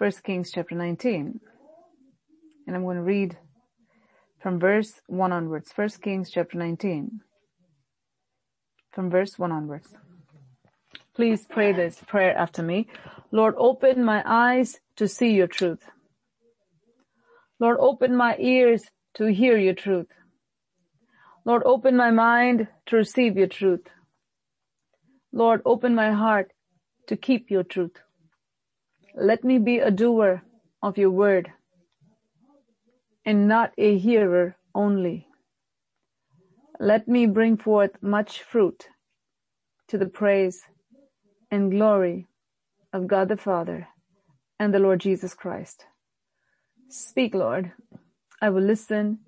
1 Kings chapter 19. And I'm going to read from verse 1 onwards. 1 Kings chapter 19. From verse 1 onwards. Please pray this prayer after me. Lord, open my eyes to see your truth. Lord, open my ears to hear your truth. Lord, open my mind to receive your truth. Lord, open my heart to keep your truth. Let me be a doer of your word and not a hearer only. Let me bring forth much fruit to the praise and glory of God the Father and the Lord Jesus Christ. Speak, Lord. I will listen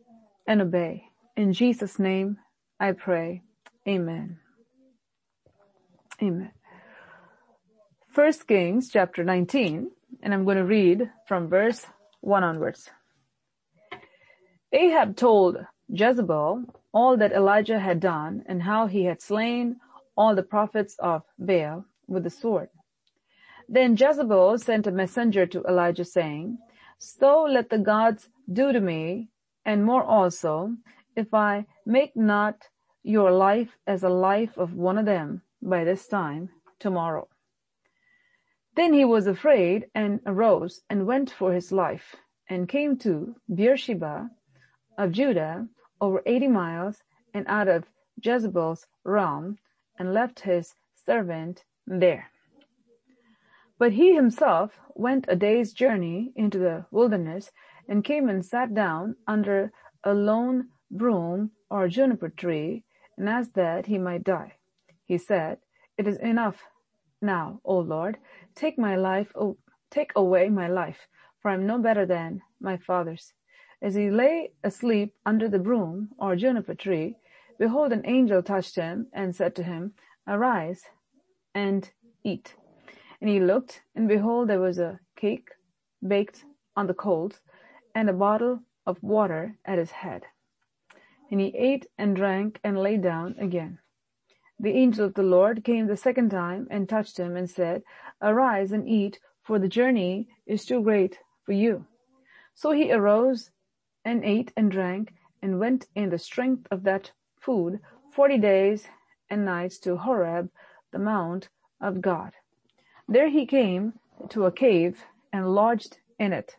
and obey. In Jesus' name I pray. Amen. Amen. First Kings chapter 19, and I'm going to read from verse 1 onwards. Ahab told Jezebel all that Elijah had done and how he had slain all the prophets of Baal with the sword. Then Jezebel sent a messenger to Elijah saying, So let the gods do to me, and more also, if I make not your life as a life of one of them by this time tomorrow. Then he was afraid and arose and went for his life and came to Beersheba of Judah over eighty miles and out of Jezebel's realm and left his servant there. But he himself went a day's journey into the wilderness and came and sat down under a lone broom or juniper tree and asked that he might die. He said, It is enough now, O Lord, take my life, oh, take away my life, for I am no better than my fathers. As he lay asleep under the broom or juniper tree, behold, an angel touched him and said to him, Arise and eat. And he looked, and behold, there was a cake baked on the coals, and a bottle of water at his head. And he ate and drank and lay down again. The angel of the Lord came the second time and touched him and said, Arise and eat, for the journey is too great for you. So he arose and ate and drank and went in the strength of that food forty days and nights to Horeb, the mount of God. There he came to a cave and lodged in it.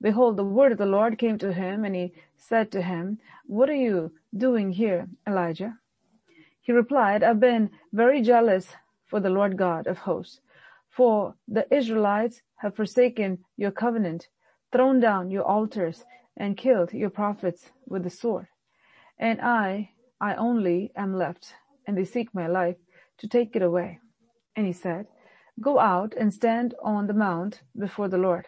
Behold, the word of the Lord came to him, and he said to him, What are you doing here, Elijah? He replied, I've been very jealous for the Lord God of hosts, for the Israelites have forsaken your covenant, thrown down your altars, and killed your prophets with the sword. And I, I only am left, and they seek my life to take it away. And he said, Go out and stand on the mount before the Lord.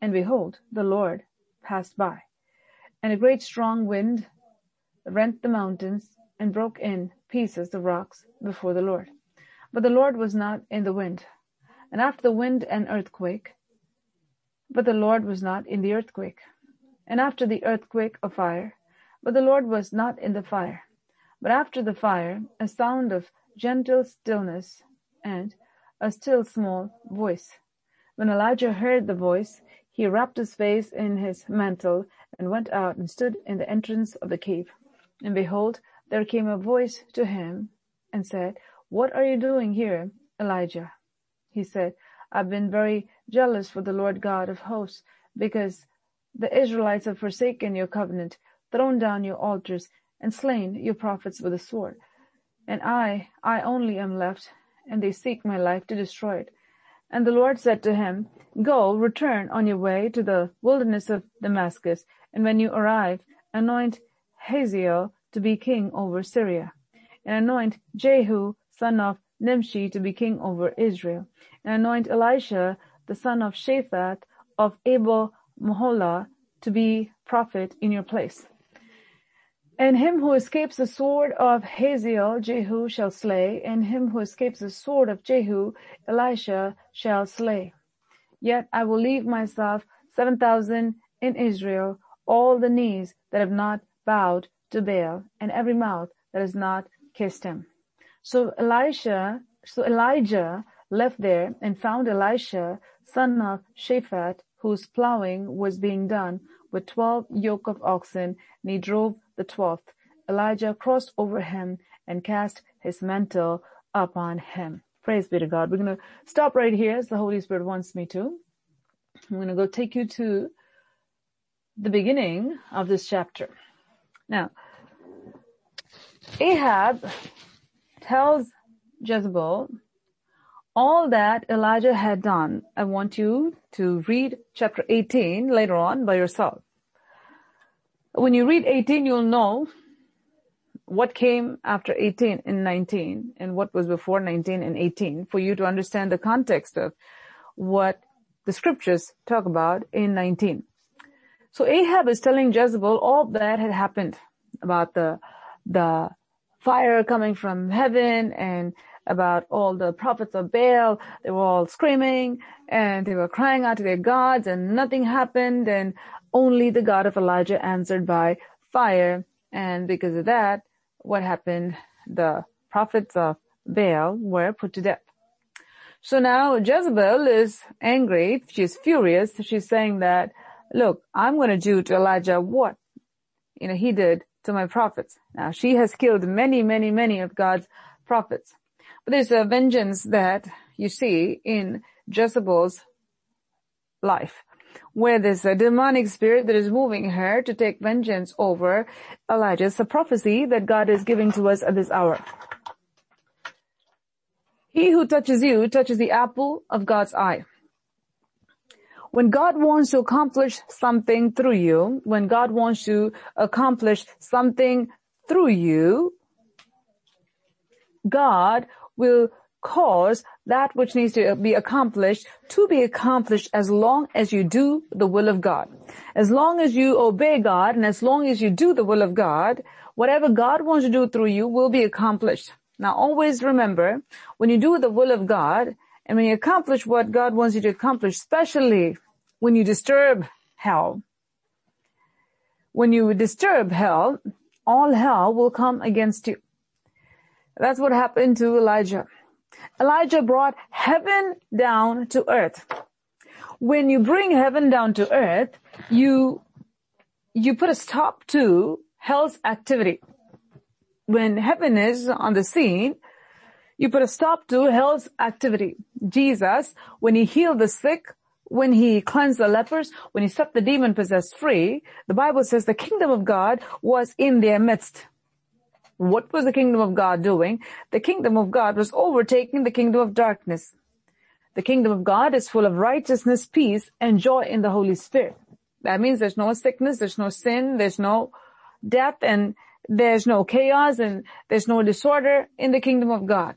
And behold, the Lord passed by. And a great strong wind rent the mountains and broke in pieces the rocks before the Lord. But the Lord was not in the wind. And after the wind an earthquake. But the Lord was not in the earthquake. And after the earthquake a fire. But the Lord was not in the fire. But after the fire a sound of gentle stillness and a still small voice. When Elijah heard the voice, he wrapped his face in his mantle and went out and stood in the entrance of the cave. And behold, there came a voice to him and said, What are you doing here, Elijah? He said, I've been very jealous for the Lord God of hosts, because the Israelites have forsaken your covenant, thrown down your altars, and slain your prophets with the sword. And I, I only am left, and they seek my life to destroy it. And the Lord said to him, Go, return on your way to the wilderness of Damascus, and when you arrive, anoint Hazael to be king over Syria, and anoint Jehu, son of Nimshi, to be king over Israel, and anoint Elisha, the son of Shaphat of Abel Maholah, to be prophet in your place. And him who escapes the sword of Hazael, Jehu shall slay, and him who escapes the sword of Jehu, Elisha shall slay. Yet I will leave myself seven thousand in Israel, all the knees that have not bowed to Baal and every mouth that has not kissed him. So Elisha, so Elijah left there and found Elisha, son of Shaphat, whose plowing was being done with twelve yoke of oxen, and he drove the twelfth. Elijah crossed over him and cast his mantle upon him. Praise be to God. We're going to stop right here as the Holy Spirit wants me to. I'm going to go take you to the beginning of this chapter. Now, Ahab tells Jezebel all that Elijah had done. I want you to read chapter 18 later on by yourself. When you read 18, you'll know what came after 18 and 19 and what was before 19 and 18 for you to understand the context of what the scriptures talk about in 19. So Ahab is telling Jezebel all that had happened about the, the fire coming from heaven and about all the prophets of Baal. They were all screaming and they were crying out to their gods and nothing happened and only the God of Elijah answered by fire. And because of that, what happened? The prophets of Baal were put to death. So now Jezebel is angry. She's furious. She's saying that, look, I'm going to do to Elijah what, you know, he did to my prophets. Now she has killed many, many, many of God's prophets. But there's a vengeance that you see in Jezebel's life, where there's a demonic spirit that is moving her to take vengeance over Elijah. It's a prophecy that God is giving to us at this hour. He who touches you touches the apple of God's eye. When God wants to accomplish something through you, when God wants to accomplish something through you, God will cause that which needs to be accomplished to be accomplished as long as you do the will of God. As long as you obey God and as long as you do the will of God, whatever God wants to do through you will be accomplished. Now always remember, when you do the will of God, and when you accomplish what God wants you to accomplish, especially when you disturb hell, when you disturb hell, all hell will come against you. That's what happened to Elijah. Elijah brought heaven down to earth. When you bring heaven down to earth, you, you put a stop to hell's activity when heaven is on the scene, you put a stop to hell's activity. Jesus, when he healed the sick, when he cleansed the lepers, when he set the demon possessed free, the Bible says the kingdom of God was in their midst. What was the kingdom of God doing? The kingdom of God was overtaking the kingdom of darkness. The kingdom of God is full of righteousness, peace, and joy in the Holy Spirit. That means there's no sickness, there's no sin, there's no death, and there's no chaos and there's no disorder in the kingdom of God.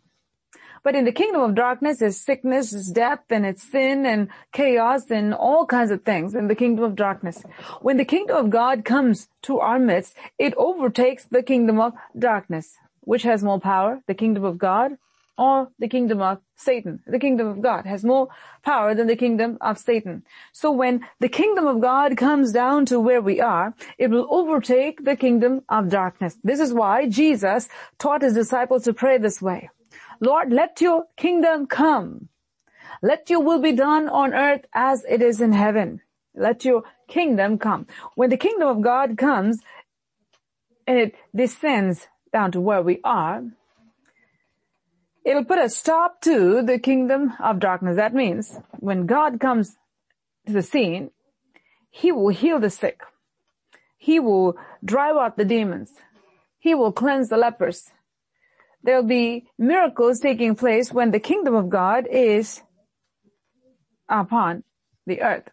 But in the kingdom of darkness, there's sickness, there's death, and it's sin and chaos and all kinds of things in the kingdom of darkness. When the kingdom of God comes to our midst, it overtakes the kingdom of darkness. Which has more power? The kingdom of God or the kingdom of Satan. The kingdom of God has more power than the kingdom of Satan. So when the kingdom of God comes down to where we are, it will overtake the kingdom of darkness. This is why Jesus taught his disciples to pray this way. Lord, let your kingdom come. Let your will be done on earth as it is in heaven. Let your kingdom come. When the kingdom of God comes and it descends down to where we are, it'll put a stop to the kingdom of darkness. That means when God comes to the scene, he will heal the sick. He will drive out the demons. He will cleanse the lepers. There'll be miracles taking place when the kingdom of God is upon the earth.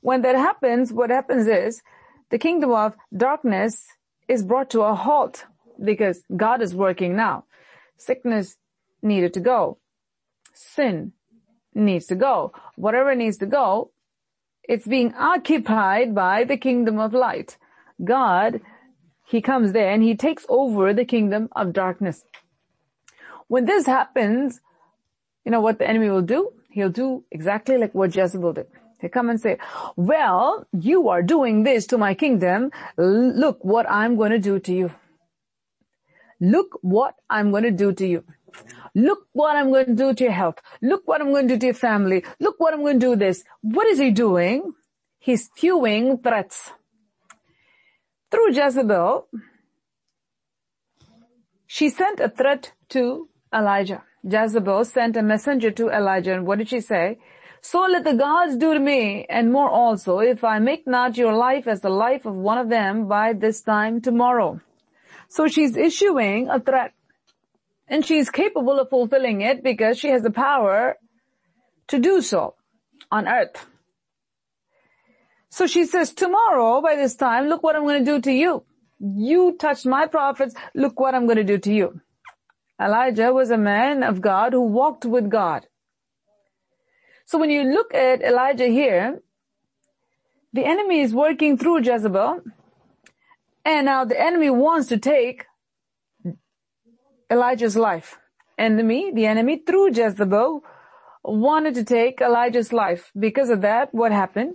When that happens, what happens is the kingdom of darkness is brought to a halt because God is working now. Sickness needed to go. Sin needs to go. Whatever needs to go, it's being occupied by the kingdom of light. God, He comes there and He takes over the kingdom of darkness. When this happens, you know what the enemy will do? He'll do exactly like what Jezebel did. He'll come and say, well, you are doing this to my kingdom. Look what I'm going to do to you. Look what I'm going to do to you. Look what I'm going to do to your health. Look what I'm going to do to your family. Look what I'm going to do this. What is he doing? He's spewing threats. Through Jezebel, she sent a threat to Elijah. Jezebel sent a messenger to Elijah and what did she say? So let the gods do to me and more also if I make not your life as the life of one of them by this time tomorrow. So she's issuing a threat and she's capable of fulfilling it because she has the power to do so on earth. So she says, tomorrow by this time, look what I'm going to do to you. You touched my prophets. Look what I'm going to do to you. Elijah was a man of God who walked with God. So when you look at Elijah here, the enemy is working through Jezebel and now the enemy wants to take Elijah's life. Enemy, the enemy through Jezebel wanted to take Elijah's life. Because of that, what happened?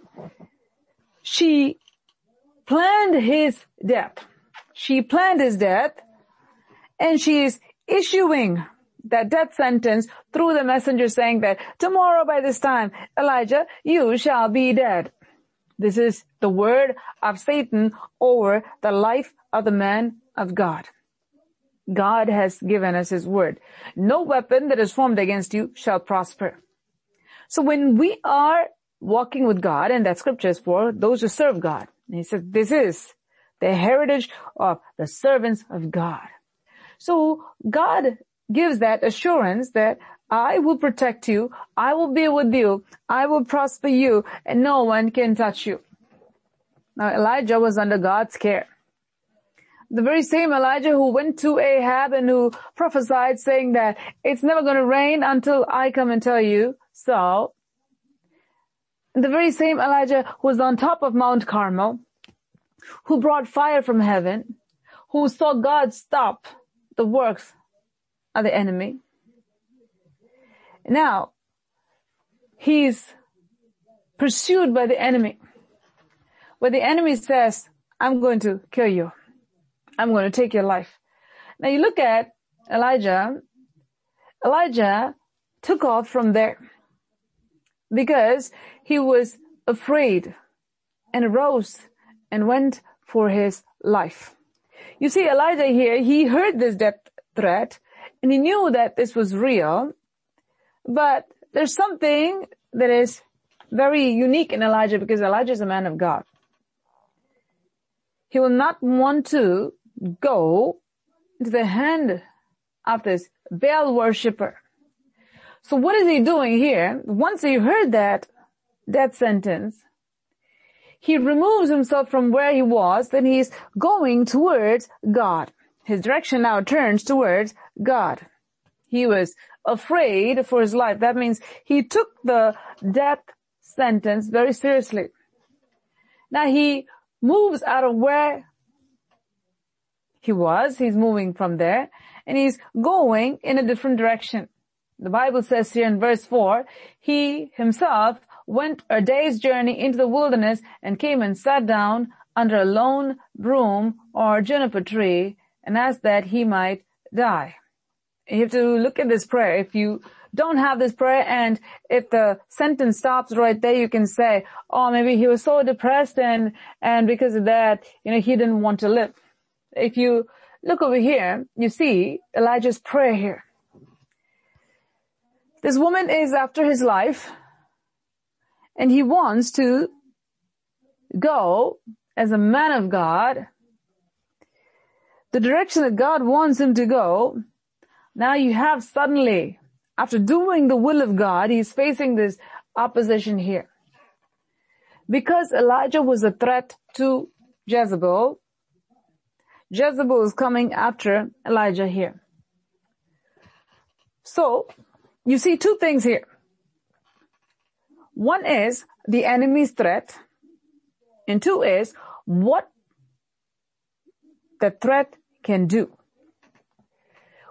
She planned his death. She planned his death and she is issuing that death sentence through the messenger saying that tomorrow by this time, Elijah, you shall be dead. This is the word of Satan over the life of the man of God. God has given us his word. No weapon that is formed against you shall prosper. So when we are walking with God, and that scripture is for those who serve God, he says this is the heritage of the servants of God. So God gives that assurance that I will protect you, I will be with you, I will prosper you, and no one can touch you. Now Elijah was under God's care the very same Elijah who went to Ahab and who prophesied saying that it's never going to rain until I come and tell you so. The very same Elijah who was on top of Mount Carmel, who brought fire from heaven, who saw God stop the works of the enemy. Now, he's pursued by the enemy. Where the enemy says, I'm going to kill you. I'm going to take your life. Now you look at Elijah. Elijah took off from there because he was afraid and arose and went for his life. You see, Elijah here, he heard this death threat and he knew that this was real, but there's something that is very unique in Elijah because Elijah is a man of God. He will not want to go into the hand of this Baal worshipper. So what is he doing here? Once he heard that death sentence, he removes himself from where he was, then he's going towards God. His direction now turns towards God. He was afraid for his life. That means he took the death sentence very seriously. Now he moves out of where he was. He's moving from there and he's going in a different direction. The Bible says here in verse 4, he himself went a day's journey into the wilderness and came and sat down under a lone broom or juniper tree and asked that he might die. You have to look at this prayer. If you don't have this prayer and if the sentence stops right there, you can say, oh, maybe he was so depressed and, and because of that, you know, he didn't want to live. If you look over here, you see Elijah's prayer here. This woman is after his life and he wants to go as a man of God, the direction that God wants him to go. Now you have suddenly, after doing the will of God, he's facing this opposition here. Because Elijah was a threat to Jezebel, Jezebel is coming after Elijah here. So, you see two things here. One is the enemy's threat, and two is what the threat can do.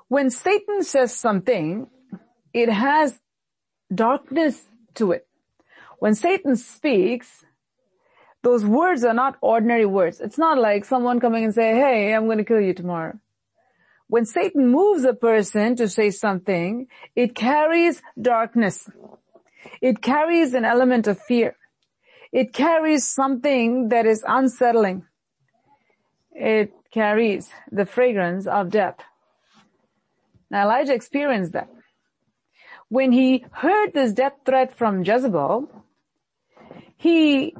When Satan says something, it has darkness to it. When Satan speaks, those words are not ordinary words. It's not like someone coming and say, hey, I'm going to kill you tomorrow. when Satan moves a person to say something, it carries darkness. It carries an element of fear. It carries something that is unsettling. It carries the fragrance of death. Now Elijah experienced that. When he heard this death threat from Jezebel, he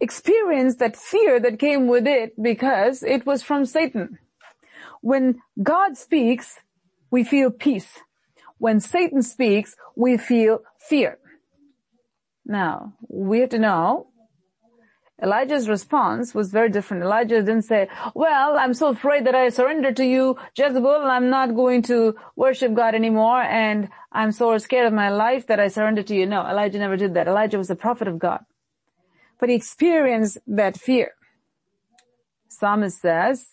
experienced that fear that came with it because it was from Satan. When God speaks, we feel peace. When Satan speaks, we feel fear. Now, we have to know Elijah's response was very different. Elijah didn't say, well, I'm so afraid that I surrender to you, Jezebel, I'm not going to worship God anymore and I'm so scared of my life that I surrender to you. No, Elijah never did that. Elijah was a prophet of God. But he experienced that fear. Psalmist says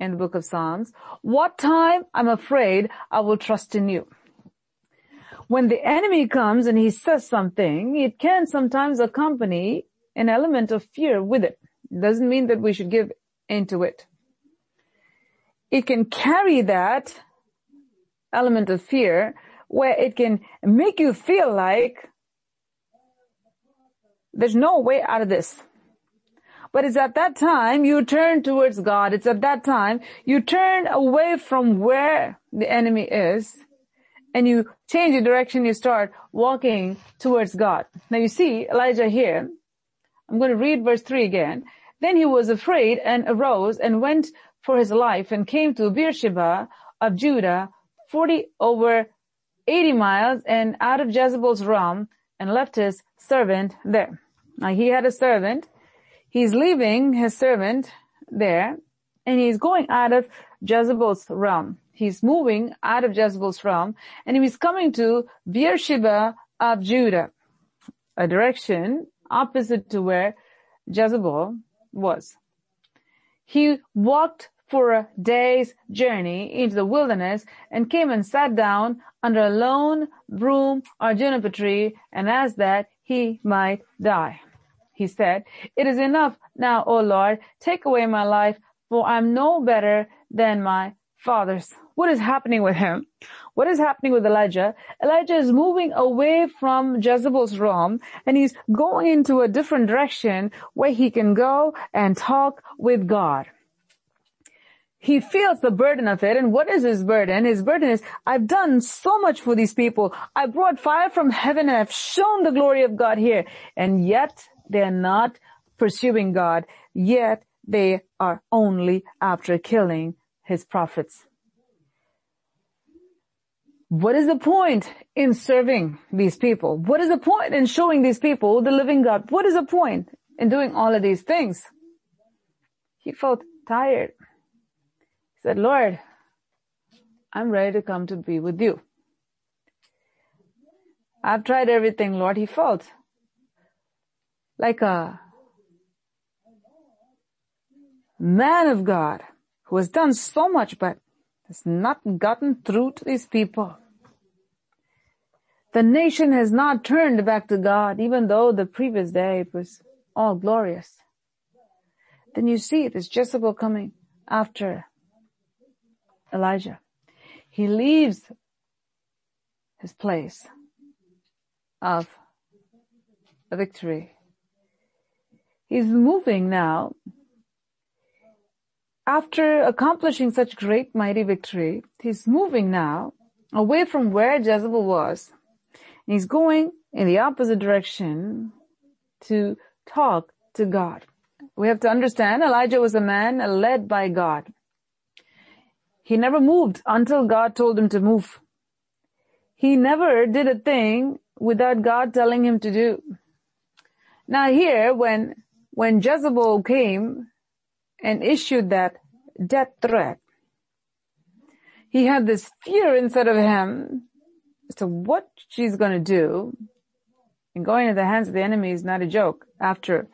in the book of Psalms, what time I'm afraid I will trust in you. When the enemy comes and he says something, it can sometimes accompany an element of fear with it. It doesn't mean that we should give into it. It can carry that element of fear where it can make you feel like there's no way out of this. But it's at that time you turn towards God. It's at that time you turn away from where the enemy is and you change the direction. You start walking towards God. Now you see Elijah here I'm going to read verse 3 again. Then he was afraid and arose and went for his life and came to Beersheba of Judah, 40 over 80 miles and out of Jezebel's realm and left his servant there. Now he had a servant. He's leaving his servant there and he's going out of Jezebel's realm. He's moving out of Jezebel's realm and he's coming to Beersheba of Judah, a direction opposite to where Jezebel was. He walked for a day's journey into the wilderness and came and sat down under a lone broom or juniper tree and asked that he might die. He said, it is enough now, O Lord, take away my life, for I'm no better than my fathers. What is happening with him? What is happening with Elijah? Elijah is moving away from Jezebel's realm and he's going into a different direction where he can go and talk with God. He feels the burden of it. And what is his burden? His burden is, I've done so much for these people. I brought fire from heaven and I've shown the glory of God here. And yet they're not pursuing God. Yet they are only after killing his prophets. What is the point in serving these people? What is the point in showing these people the living God? What is the point in doing all of these things? He felt tired. He said, Lord, I'm ready to come to be with you. I've tried everything, Lord. He felt like a man of God who has done so much, but has not gotten through to these people. The nation has not turned back to God, even though the previous day it was all glorious. Then you see this Jezebel coming after Elijah. He leaves his place of victory. He's moving now after accomplishing such great mighty victory, he's moving now away from where Jezebel was. He's going in the opposite direction to talk to God. We have to understand Elijah was a man led by God. He never moved until God told him to move. He never did a thing without God telling him to do. Now here, when, when Jezebel came and issued that death threat. He had this fear inside of him as to what she's going to do. And going into the hands of the enemy is not a joke. After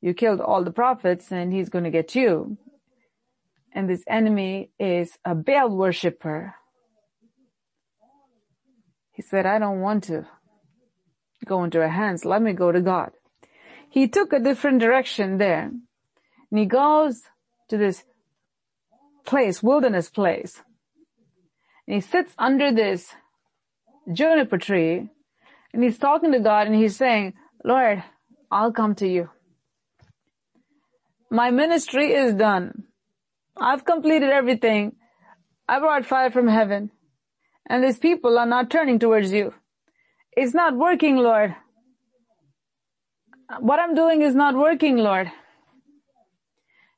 you killed all the prophets and he's going to get you. And this enemy is a Baal worshiper. He said, I don't want to go into her hands. Let me go to God. He took a different direction there. And he goes to this place, wilderness place. And he sits under this juniper tree and he's talking to God and he's saying, Lord, I'll come to you. My ministry is done. I've completed everything. I brought fire from heaven and these people are not turning towards you. It's not working, Lord. What I'm doing is not working, Lord.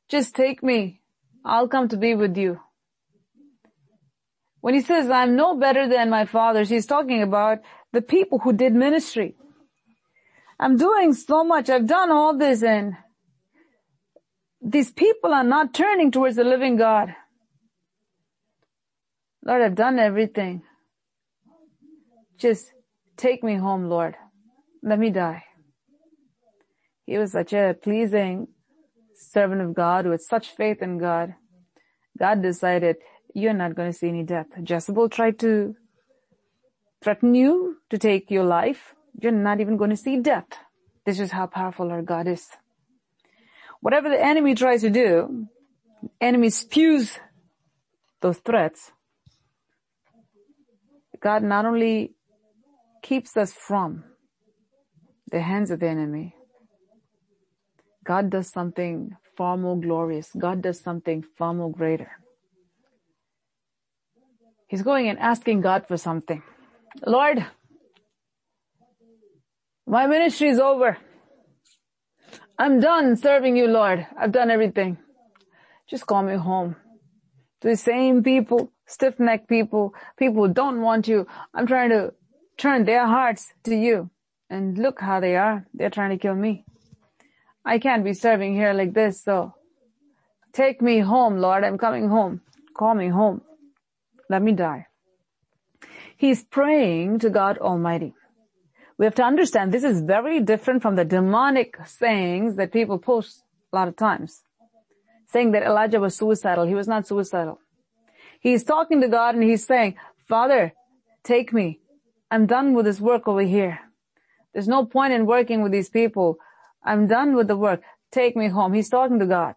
Just take me. I'll come to be with you. When he says, I'm no better than my fathers, he's talking about the people who did ministry. I'm doing so much. I've done all this and these people are not turning towards the living God. Lord, I've done everything. Just take me home, Lord. Let me die. He was such a pleasing servant of God with such faith in God. God decided, you're not going to see any death. Jezebel tried to threaten you to take your life. You're not even going to see death. This is how powerful our God is. Whatever the enemy tries to do, enemy spews those threats. God not only keeps us from the hands of the enemy, God does something far more glorious. God does something far more greater. He's going and asking God for something. Lord, my ministry is over. I'm done serving you, Lord. I've done everything. Just call me home. The same people, stiff-necked people, people who don't want you. I'm trying to turn their hearts to you. And look how they are. They're trying to kill me. I can't be serving here like this, so take me home, Lord. I'm coming home. Call me home. Let me die. He's praying to God Almighty. We have to understand this is very different from the demonic sayings that people post a lot of times. Saying that Elijah was suicidal. He was not suicidal. He's talking to God and he's saying, Father, take me. I'm done with this work over here. There's no point in working with these people. I'm done with the work. Take me home. He's talking to God.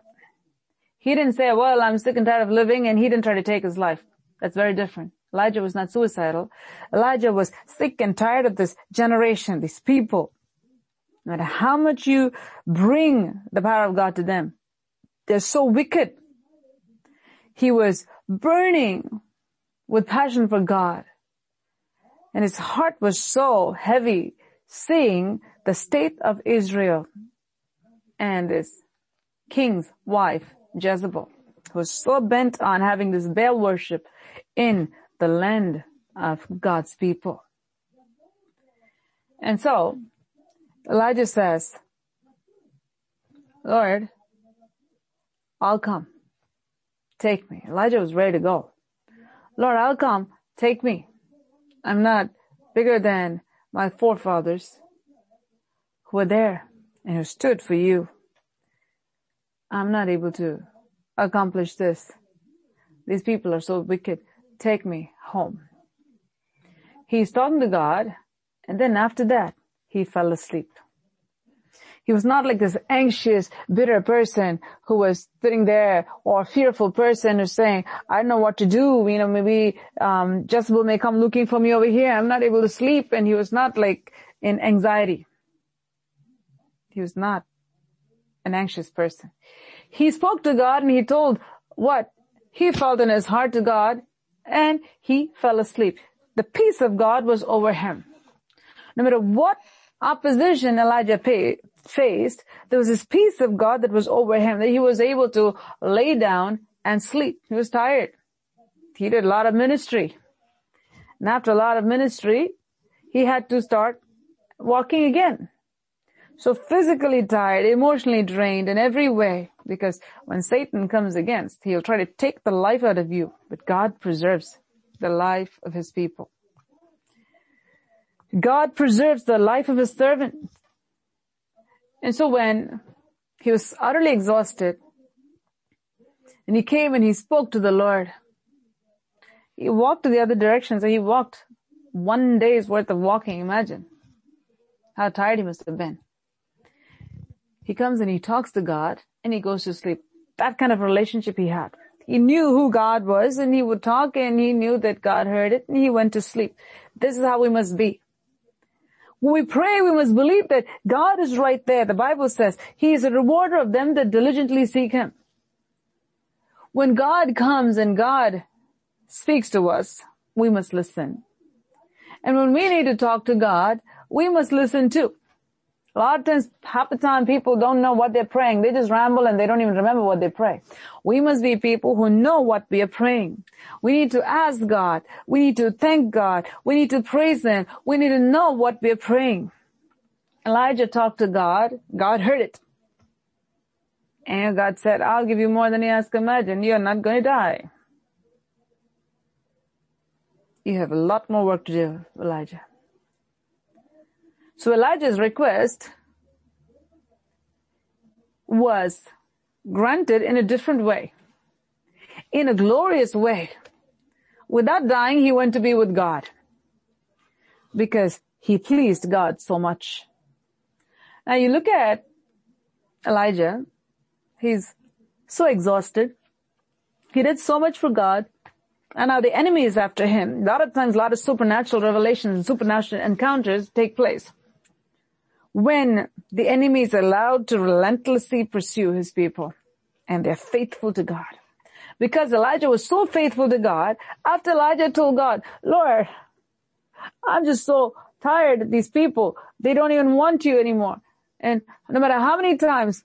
He didn't say, well, I'm sick and tired of living and he didn't try to take his life. That's very different. Elijah was not suicidal. Elijah was sick and tired of this generation, these people. No matter how much you bring the power of God to them, they're so wicked. He was burning with passion for God. And his heart was so heavy seeing the state of Israel and his king's wife, Jezebel, who was so bent on having this Baal worship in the land of God's people. And so, Elijah says, Lord, I'll come. Take me. Elijah was ready to go. Lord, I'll come. Take me. I'm not bigger than my forefathers who were there and who stood for you. I'm not able to accomplish this. These people are so wicked take me home. He's talking to God, and then after that, he fell asleep. He was not like this anxious, bitter person who was sitting there or fearful person who's saying, I don't know what to do. You know, maybe, um, Jezebel may come looking for me over here. I'm not able to sleep. And he was not like in anxiety. He was not an anxious person. He spoke to God and he told what he felt in his heart to God and he fell asleep. The peace of God was over him. No matter what opposition Elijah faced, there was this peace of God that was over him, that he was able to lay down and sleep. He was tired. He did a lot of ministry. And after a lot of ministry, he had to start walking again. So physically tired, emotionally drained in every way, because when Satan comes against, he'll try to take the life out of you, but God preserves the life of his people. God preserves the life of his servant. And so when he was utterly exhausted, and he came and he spoke to the Lord, he walked to the other direction, so he walked one day's worth of walking, imagine how tired he must have been. He comes and he talks to God and he goes to sleep. That kind of relationship he had. He knew who God was and he would talk and he knew that God heard it and he went to sleep. This is how we must be. When we pray, we must believe that God is right there. The Bible says He is a rewarder of them that diligently seek Him. When God comes and God speaks to us, we must listen. And when we need to talk to God, we must listen too. A lot of times, half the time people don't know what they're praying. They just ramble and they don't even remember what they pray. We must be people who know what we are praying. We need to ask God. We need to thank God. We need to praise Him. We need to know what we are praying. Elijah talked to God. God heard it. And God said, I'll give you more than you ask imagine. You're not going to die. You have a lot more work to do, Elijah. So Elijah's request was granted in a different way, in a glorious way. Without dying, he went to be with God because he pleased God so much. Now you look at Elijah, he's so exhausted. He did so much for God. And now the enemy is after him. A lot of times, a lot of supernatural revelations and supernatural encounters take place when the enemy is allowed to relentlessly pursue his people and they're faithful to God. Because Elijah was so faithful to God, after Elijah told God, Lord, I'm just so tired of these people. They don't even want you anymore. And no matter how many times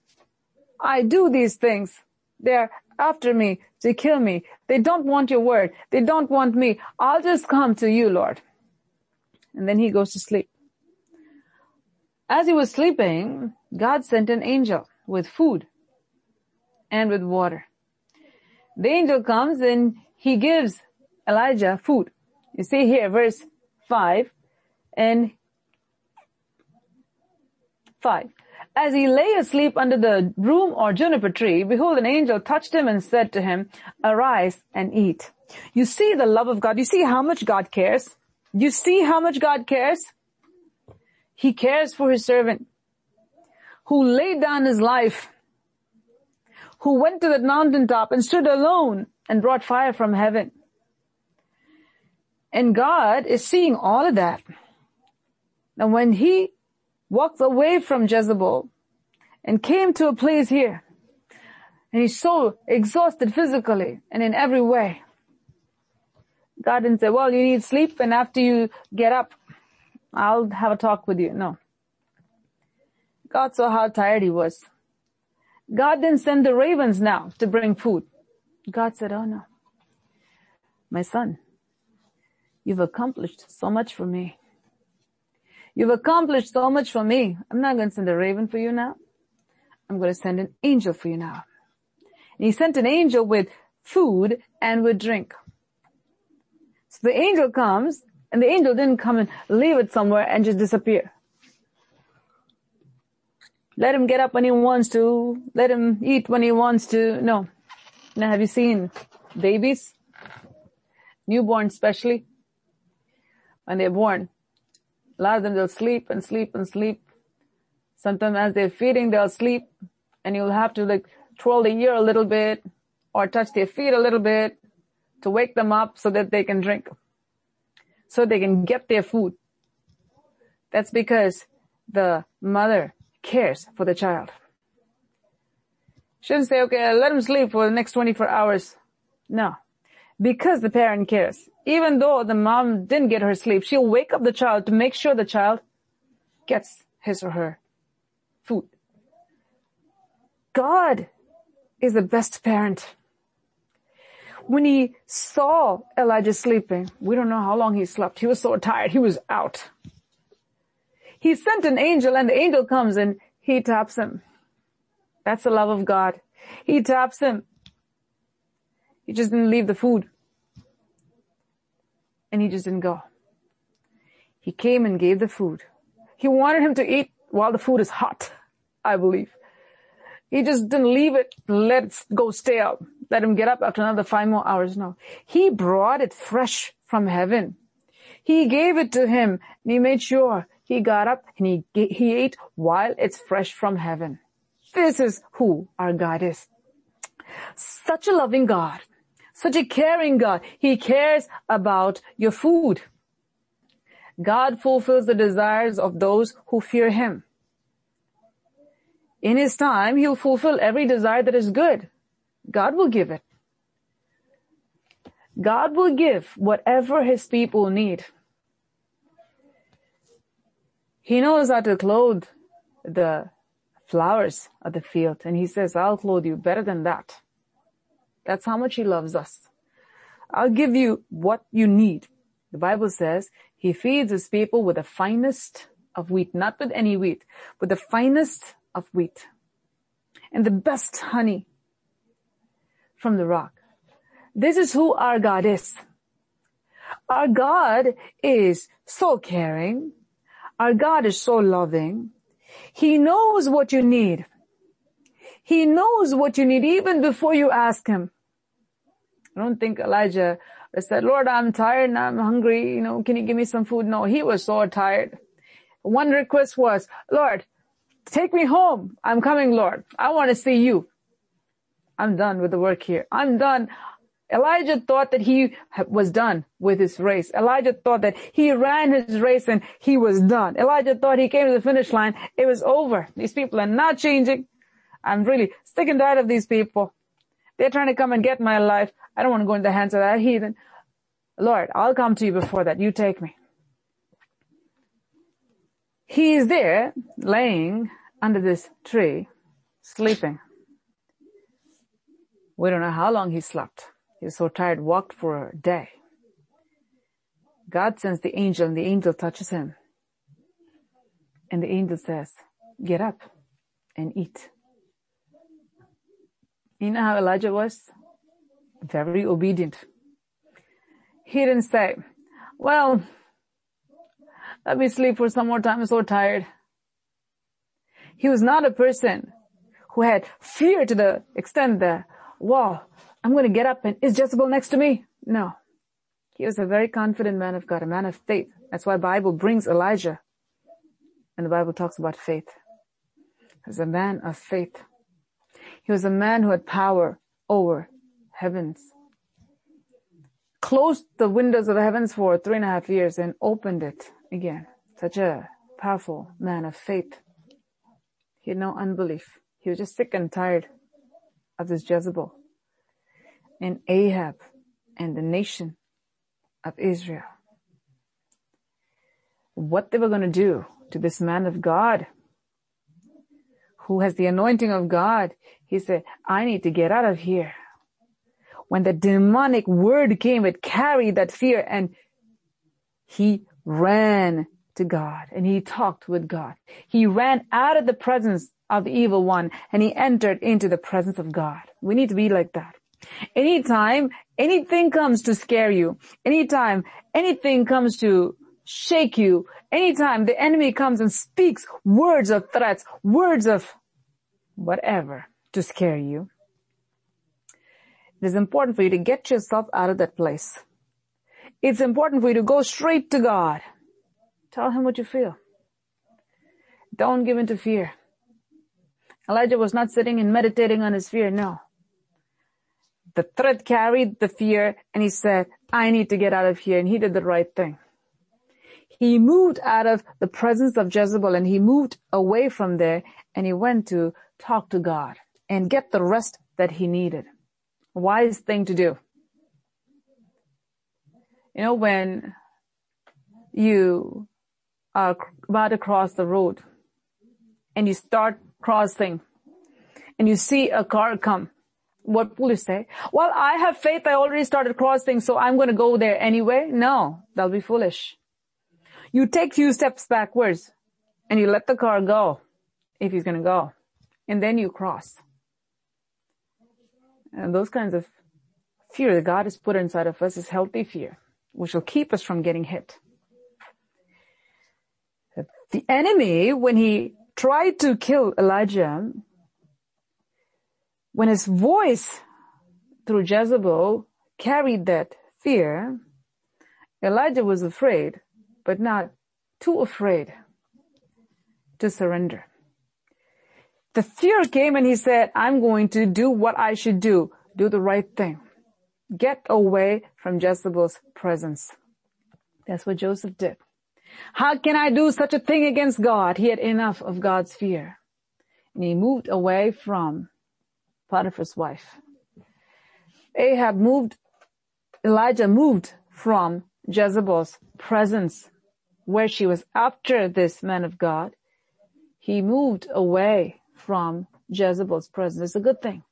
I do these things, they're after me to kill me. They don't want your word. They don't want me. I'll just come to you, Lord. And then he goes to sleep. As he was sleeping, God sent an angel with food and with water. The angel comes and he gives Elijah food. You see here, verse 5 and 5. As he lay asleep under the broom or juniper tree, behold, an angel touched him and said to him, arise and eat. You see the love of God. You see how much God cares. You see how much God cares. He cares for his servant who laid down his life, who went to the mountaintop and stood alone and brought fire from heaven. And God is seeing all of that. Now when he walked away from Jezebel and came to a place here, and he's so exhausted physically and in every way, God didn't say, well, you need sleep and after you get up, I'll have a talk with you. No. God saw how tired he was. God didn't send the ravens now to bring food. God said, oh no. My son, you've accomplished so much for me. You've accomplished so much for me. I'm not going to send a raven for you now. I'm going to send an angel for you now. And he sent an angel with food and with drink. So the angel comes and the angel didn't come and leave it somewhere and just disappear. Let him get up when he wants to. Let him eat when he wants to. No. Now have you seen babies? Newborn especially? When they're born. A lot of them they'll sleep and sleep and sleep. Sometimes as they're feeding they'll sleep and you'll have to like twirl the ear a little bit or touch their feet a little bit to wake them up so that they can drink so they can get their food. That's because the mother cares for the child. Shouldn't say, okay, let him sleep for the next 24 hours. No. Because the parent cares. Even though the mom didn't get her sleep, she'll wake up the child to make sure the child gets his or her food. God is the best parent when he saw Elijah sleeping, we don't know how long he slept. He was so tired. He was out. He sent an angel and the angel comes and he taps him. That's the love of God. He taps him. He just didn't leave the food. And he just didn't go. He came and gave the food. He wanted him to eat while the food is hot, I believe. He just didn't leave it, let it go stale. Let him get up after another five more hours. No. He brought it fresh from heaven. He gave it to him and he made sure he got up and he, he ate while it's fresh from heaven. This is who our God is. Such a loving God Such a caring God. He cares about your food. God fulfills the desires of those who fear Him. In His time, He'll fulfill every desire that is good. God will give it. God will give whatever His people need. He knows how to clothe the flowers of the field and He says, I'll clothe you better than that. That's how much He loves us. I'll give you what you need. The Bible says He feeds His people with the finest of wheat, not with any wheat, but the finest of wheat and the best honey from the rock. This is who our God is. Our God is so caring. Our God is so loving. He knows what you need. He knows what you need even before you ask him. I don't think Elijah said, Lord, I'm tired and I'm hungry. You know, can you give me some food? No, he was so tired. One request was, Lord, take me home. I'm coming, Lord. I want to see you. I'm done with the work here. I'm done. Elijah thought that he was done with his race. Elijah thought that he ran his race and he was done. Elijah thought he came to the finish line. It was over. These people are not changing. I'm really sick and tired of these people. They're trying to come and get my life. I don't want to go in the hands of that heathen. Lord, I'll come to you before that. You take me. He is there laying under this tree, sleeping. We don't know how long he slept. He was so tired, walked for a day. God sends the angel and the angel touches him. And the angel says, get up and eat. You know how Elijah was? Very obedient. He didn't say, well, let me sleep for some more time. I'm so tired. He was not a person who had fear to the extent that, wow, I'm going to get up and is Jezebel next to me? No. He was a very confident man of God, a man of faith. That's why Bible brings Elijah. And the Bible talks about faith. He was a man of faith. He was a man who had power over heavens. Closed the windows of the heavens for three and a half years and opened it again. Such a powerful man of faith. He had no unbelief. He was just sick and tired of this Jezebel and Ahab and the nation of Israel. What they were going to do to this man of God who has the anointing of God. He said, I need to get out of here. When the demonic word came, it carried that fear and he ran to God and he talked with God. He ran out of the presence of the evil one and he entered into the presence of God. We need to be like that. Anytime anything comes to scare you, anytime anything comes to shake you, anytime the enemy comes and speaks words of threats, words of whatever to scare you, it is important for you to get yourself out of that place. It's important for you to go straight to God. Tell him what you feel. Don't give in to fear. Elijah was not sitting and meditating on his fear, no. The threat carried the fear and he said, I need to get out of here. And he did the right thing. He moved out of the presence of Jezebel and he moved away from there and he went to talk to God and get the rest that he needed. Wise thing to do. You know, when you Uh, are about to cross the road and you start crossing and you see a car come what will you say? Well, I have faith. I already started crossing, so I'm going to go there anyway. No, that'll be foolish. You take few steps backwards and you let the car go if he's going to go and then you cross. And those kinds of fear that God has put inside of us is healthy fear, which will keep us from getting hit. The enemy, when he tried to kill Elijah, when his voice through Jezebel carried that fear, Elijah was afraid, but not too afraid to surrender. The fear came and he said, I'm going to do what I should do. Do the right thing. Get away from Jezebel's presence. That's what Joseph did. How can I do such a thing against God? He had enough of God's fear. And he moved away from Potiphar's wife. Ahab moved, Elijah moved from Jezebel's presence where she was after this man of God. He moved away from Jezebel's presence. It's a good thing.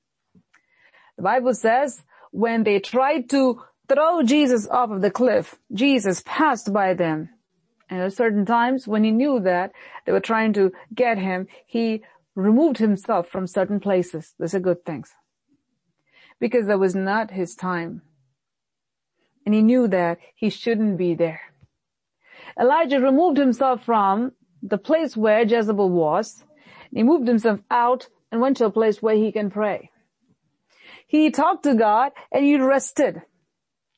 The Bible says when they tried to throw Jesus off of the cliff, Jesus passed by them. And at certain times when he knew that they were trying to get him, he removed himself from certain places. Those are good things. Because that was not his time. And he knew that he shouldn't be there. Elijah removed himself from the place where Jezebel was. He moved himself out and went to a place where he can pray. He talked to God and he rested.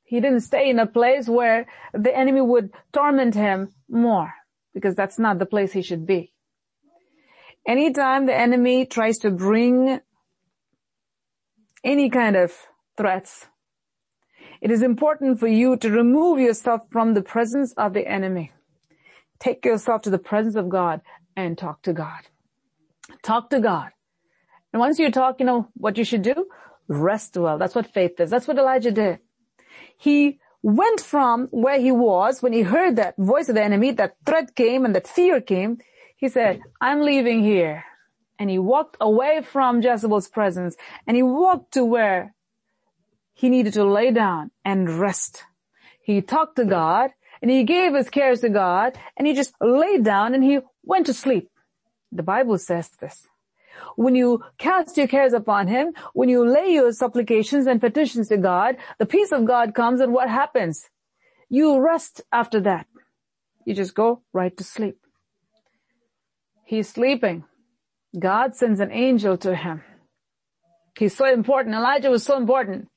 He didn't stay in a place where the enemy would torment him more because that's not the place he should be. Anytime the enemy tries to bring any kind of threats, it is important for you to remove yourself from the presence of the enemy. Take yourself to the presence of God and talk to God. Talk to God. And once you talk, you know what you should do? Rest well. That's what faith is. That's what Elijah did. He went from where he was when he heard that voice of the enemy, that threat came and that fear came. He said, I'm leaving here. And he walked away from Jezebel's presence and he walked to where he needed to lay down and rest. He talked to God and he gave his cares to God and he just laid down and he went to sleep. The Bible says this. When you cast your cares upon him, when you lay your supplications and petitions to God, the peace of God comes and what happens? You rest after that. You just go right to sleep. He's sleeping. God sends an angel to him. He's so important. Elijah was so important.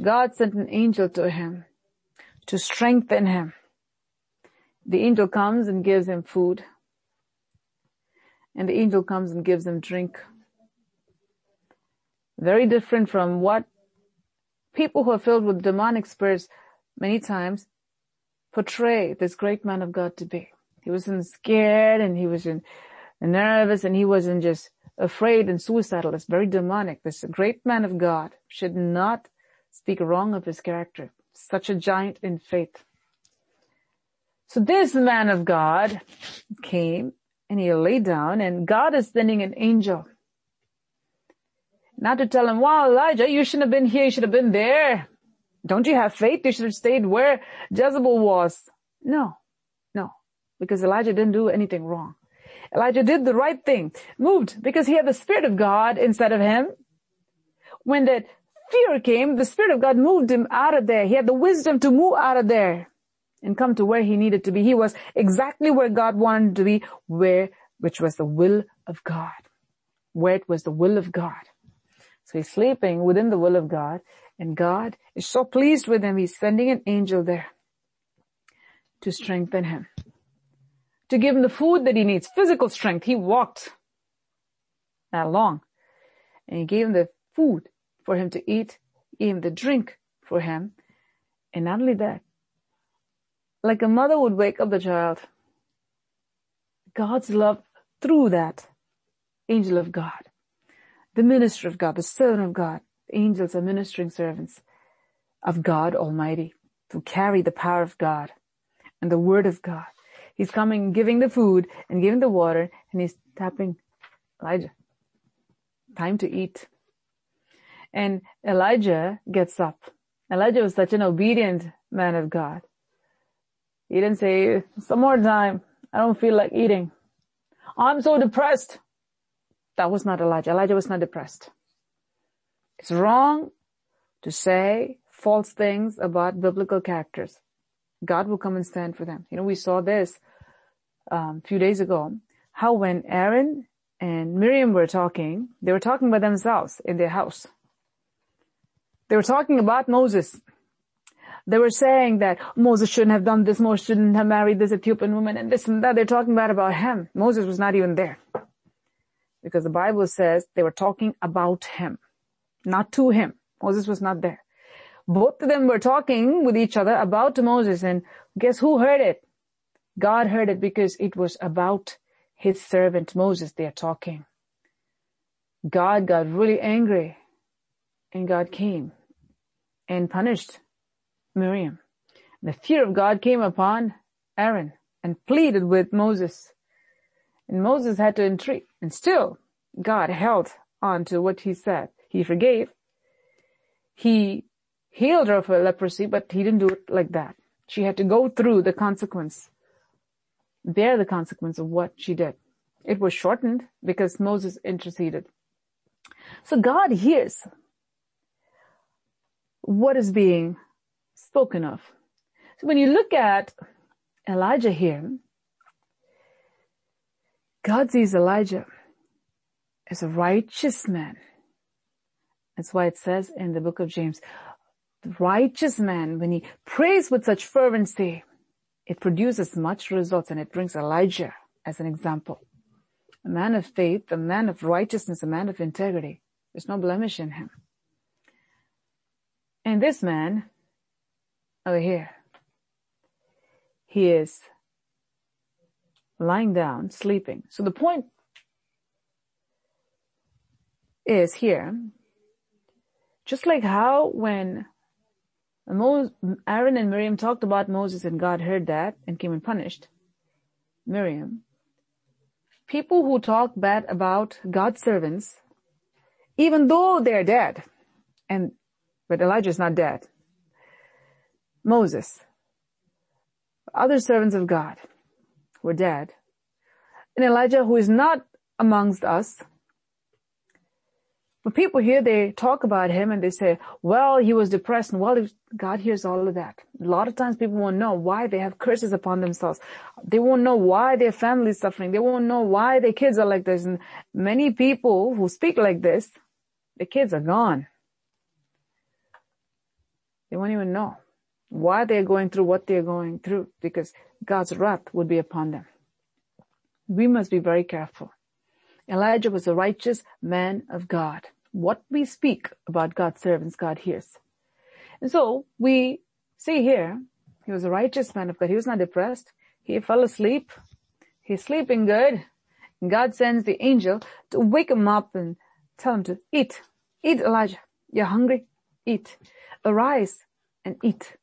God sent an angel to him to strengthen him. The angel comes and gives him food. And the angel comes and gives them drink. Very different from what people who are filled with demonic spirits many times portray this great man of God to be. He wasn't scared and he wasn't nervous and he wasn't just afraid and suicidal. It's very demonic. This great man of God should not speak wrong of his character. Such a giant in faith. So this man of God came and he lay down and God is sending an angel. Not to tell him, wow, Elijah, you shouldn't have been here. You should have been there. Don't you have faith? You should have stayed where Jezebel was. No, no, because Elijah didn't do anything wrong. Elijah did the right thing, moved because he had the Spirit of God inside of him. When that fear came, the Spirit of God moved him out of there. He had the wisdom to move out of there and come to where he needed to be. He was exactly where God wanted to be, where, which was the will of God, where it was the will of God. So he's sleeping within the will of God and God is so pleased with him. He's sending an angel there to strengthen him, to give him the food that he needs, physical strength. He walked that long and he gave him the food for him to eat, gave him the drink for him. And not only that, like a mother would wake up the child, God's love through that angel of God, the minister of God, the servant of God. Angels are ministering servants of God Almighty to carry the power of God and the word of God. He's coming, giving the food and giving the water and he's tapping Elijah. Time to eat. And Elijah gets up. Elijah was such an obedient man of God. He didn't say, some more time. I don't feel like eating. I'm so depressed. That was not Elijah. Elijah was not depressed. It's wrong to say false things about biblical characters. God will come and stand for them. You know, we saw this um, a few days ago, how when Aaron and Miriam were talking, they were talking by themselves in their house. They were talking about Moses. They were saying that Moses shouldn't have done this, Moses shouldn't have married this Ethiopian woman and this and that. They're talking bad about him. Moses was not even there. Because the Bible says they were talking about him, not to him. Moses was not there. Both of them were talking with each other about Moses and guess who heard it? God heard it because it was about his servant Moses they are talking. God got really angry and God came and punished Miriam. The fear of God came upon Aaron and pleaded with Moses. And Moses had to entreat and still God held on to what he said. He forgave. He healed her of her leprosy, but he didn't do it like that. She had to go through the consequence, bear the consequence of what she did. It was shortened because Moses interceded. So God hears what is being spoken of. So when you look at Elijah here, God sees Elijah as a righteous man. That's why it says in the book of James, the righteous man, when he prays with such fervency, it produces much results and it brings Elijah as an example. A man of faith, a man of righteousness, a man of integrity. There's no blemish in him. And this man over here, he is lying down, sleeping. So the point is here, just like how when Aaron and Miriam talked about Moses and God heard that and came and punished Miriam. People who talk bad about God's servants, even though they're dead, and, but Elijah is not dead. Moses, other servants of God were dead. And Elijah, who is not amongst us, but people here, they talk about him and they say, well, he was depressed and well, God hears all of that. A lot of times people won't know why they have curses upon themselves. They won't know why their family is suffering. They won't know why their kids are like this. And many people who speak like this, the kids are gone. They won't even know why they're going through what they're going through because God's wrath would be upon them. We must be very careful. Elijah was a righteous man of God. What we speak about God's servants, God hears. And so we see here, he was a righteous man of God. He was not depressed. He fell asleep. He's sleeping good. And God sends the angel to wake him up and tell him to eat. Eat, Elijah. You're hungry? Eat. Arise and eat.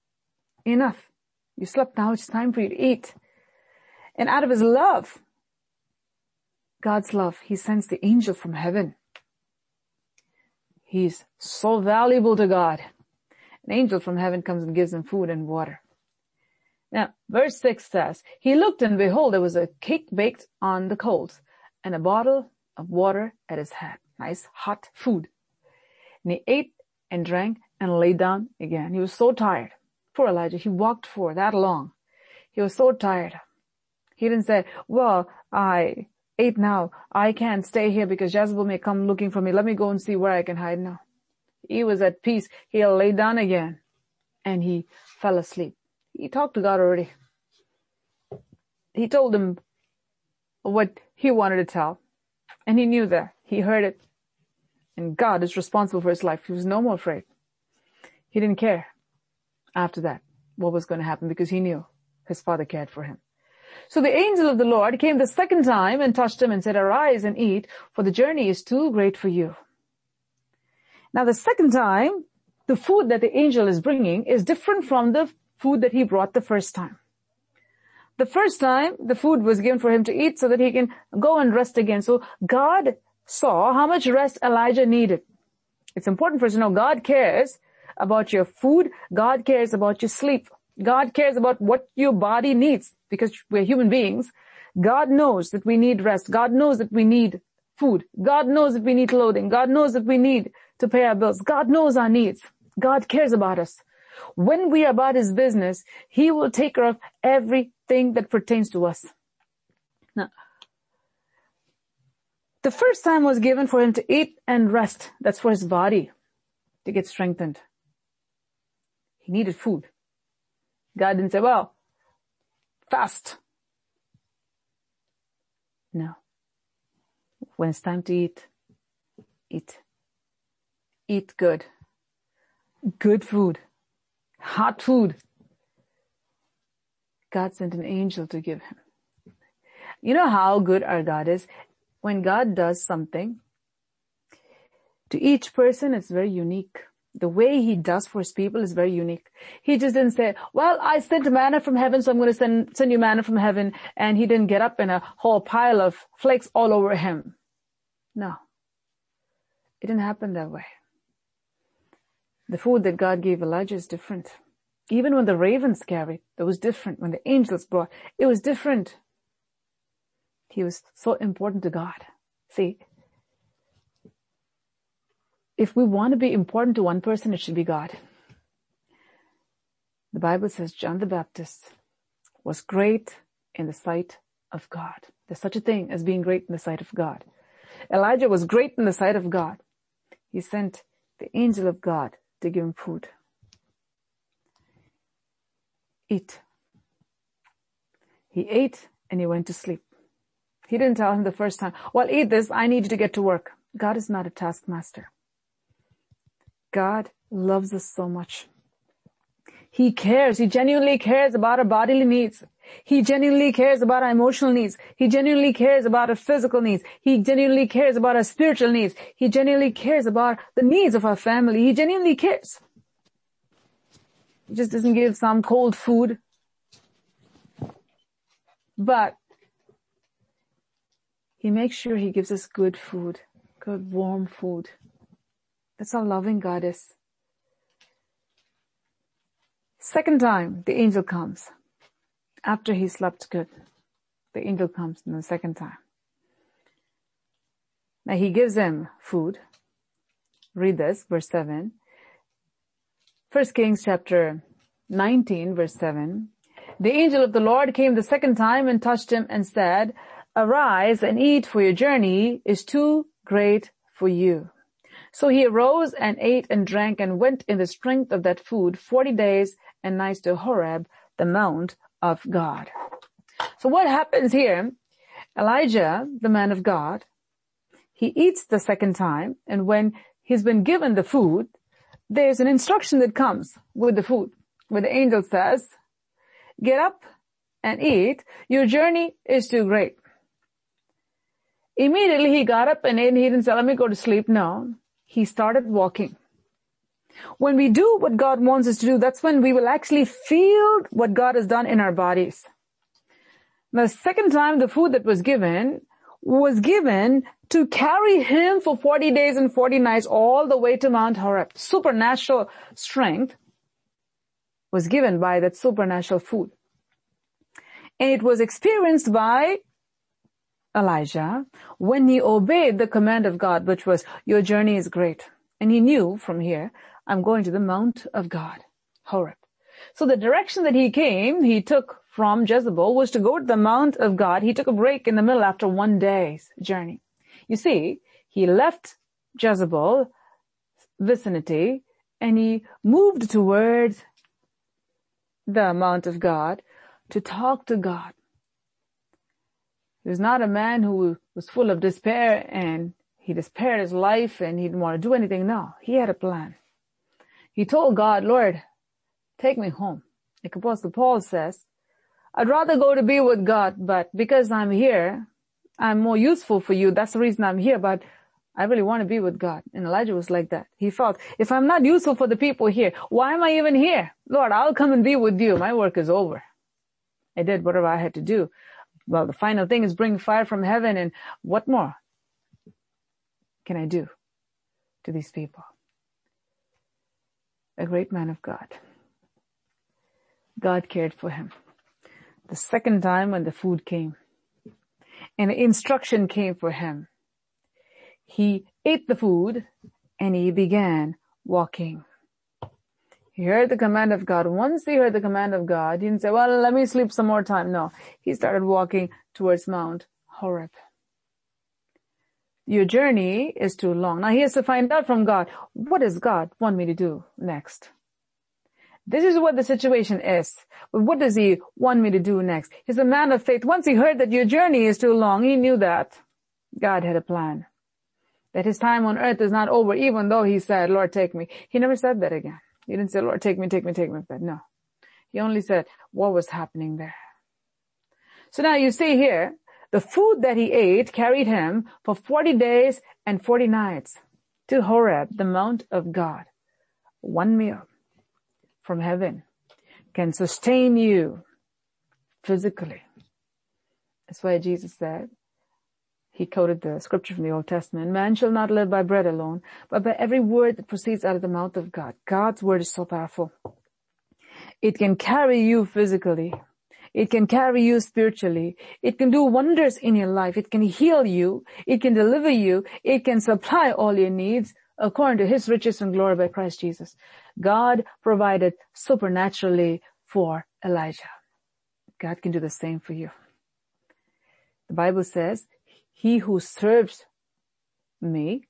Enough. You slept now. It's time for you to eat. And out of his love, God's love, He sends the angel from heaven. He's so valuable to God. An angel from heaven comes and gives him food and water. Now, verse 6 says, He looked and behold, there was a cake baked on the coals and a bottle of water at his head. Nice hot food. And he ate and drank and lay down again. He was so tired. Poor Elijah. He walked for that long. He was so tired. He didn't say, well, I ate now. I can't stay here because Jezebel may come looking for me. Let me go and see where I can hide now. He was at peace. He lay down again and he fell asleep. He talked to God already. He told him what he wanted to tell and he knew that. He heard it and God is responsible for his life. He was no more afraid. He didn't care after that what was going to happen because he knew his father cared for him. So the angel of the Lord came the second time and touched him and said, arise and eat, for the journey is too great for you. Now the second time, the food that the angel is bringing is different from the food that he brought the first time. The first time, the food was given for him to eat so that he can go and rest again. So God saw how much rest Elijah needed. It's important for us to know God cares about your food. God cares about your sleep. God cares about what your body needs because we're human beings. God knows that we need rest. God knows that we need food. God knows that we need clothing. God knows that we need to pay our bills. God knows our needs. God cares about us. When we are about His business, He will take care of everything that pertains to us. Now, the first time was given for Him to eat and rest. That's for His body to get strengthened. He needed food. God didn't say, well, fast. No. When it's time to eat, eat. Eat good. good food, hot food. God sent an angel to give him. You know how good our God is? When God does something, to each person it's very unique. The way he does for his people is very unique. He just didn't say, well, I sent manna from heaven, so I'm going to send, send you manna from heaven. And he didn't get up in a whole pile of flakes all over him. No. It didn't happen that way. The food that God gave Elijah is different. Even when the ravens carried, it was different. When the angels brought, it was different. He was so important to God. See, if we want to be important to one person, it should be God. The Bible says John the Baptist was great in the sight of God. There's such a thing as being great in the sight of God. Elijah was great in the sight of God. He sent the angel of God to give him food. Eat. He ate and he went to sleep. He didn't tell him the first time, well, eat this. I need you to get to work. God is not a taskmaster. God loves us so much. He cares. He genuinely cares about our bodily needs. He genuinely cares about our emotional needs. He genuinely cares about our physical needs. He genuinely cares about our spiritual needs. He genuinely cares about the needs of our family. He genuinely cares. He just doesn't give some cold food. But he makes sure he gives us good food, good warm food. That's our loving goddess. Second time, the angel comes. After he slept good, the angel comes in the second time. Now he gives him food. Read this, verse 7. First Kings chapter 19, verse 7. The angel of the Lord came the second time and touched him and said, Arise and eat for your journey is too great for you. So he arose and ate and drank and went in the strength of that food forty days and nights to Horeb, the mount of God. So what happens here? Elijah, the man of God, he eats the second time and when he's been given the food, there's an instruction that comes with the food where the angel says, get up and eat. Your journey is too great. Immediately he got up and ate he didn't say, let me go to sleep. No he started walking. When we do what God wants us to do, that's when we will actually feel what God has done in our bodies. The second time the food that was given was given to carry him for 40 days and 40 nights all the way to Mount Horeb. Supernatural strength was given by that supernatural food. And it was experienced by Elijah when he obeyed the command of God, which was, your journey is great. And he knew from here, I'm going to the Mount of God, Horeb. So the direction that he came, he took from Jezebel was to go to the Mount of God. He took a break in the middle after one day's journey. You see, he left Jezebel vicinity and he moved towards the Mount of God to talk to God. He was not a man who was full of despair and he despaired his life and he didn't want to do anything. No, he had a plan. He told God, Lord, take me home. Like Apostle Paul says, I'd rather go to be with God, but because I'm here, I'm more useful for you. That's the reason I'm here, but I really want to be with God. And Elijah was like that. He felt, if I'm not useful for the people here, why am I even here? Lord, I'll come and be with you. My work is over. I did whatever I had to do. Well, the final thing is bring fire from heaven and what more can I do to these people? A great man of God. God cared for him. The second time when the food came and instruction came for him, he ate the food and he began walking. He heard the command of God. Once he heard the command of God, he didn't say, well, let me sleep some more time. No, he started walking towards Mount Horeb. Your journey is too long. Now he has to find out from God, what does God want me to do next? This is what the situation is. But what does he want me to do next? He's a man of faith. Once he heard that your journey is too long, he knew that God had a plan. That his time on earth is not over, even though he said, Lord, take me. He never said that again. He didn't say, Lord, take me, take me, take me. But no. He only said what was happening there. So now you see here, the food that he ate carried him for 40 days and 40 nights to Horeb, the mount of God. One meal from heaven can sustain you physically. That's why Jesus said, he quoted the scripture from the Old Testament, man shall not live by bread alone, but by every word that proceeds out of the mouth of God. God's word is so powerful. It can carry you physically. It can carry you spiritually. It can do wonders in your life. It can heal you. It can deliver you. It can supply all your needs according to his riches and glory by Christ Jesus. God provided supernaturally for Elijah. God can do the same for you. The Bible says, he who serves me,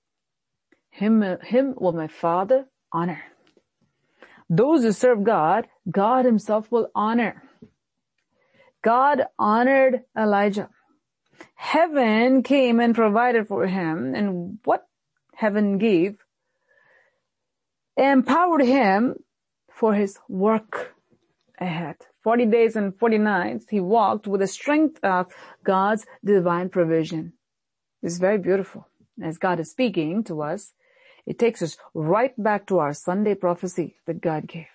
him, him will my father honor. Those who serve God, God himself will honor. God honored Elijah. Heaven came and provided for him and what heaven gave empowered him for his work ahead. 40 days and 40 nights he walked with the strength of God's divine provision. It's very beautiful. As God is speaking to us, it takes us right back to our Sunday prophecy that God gave.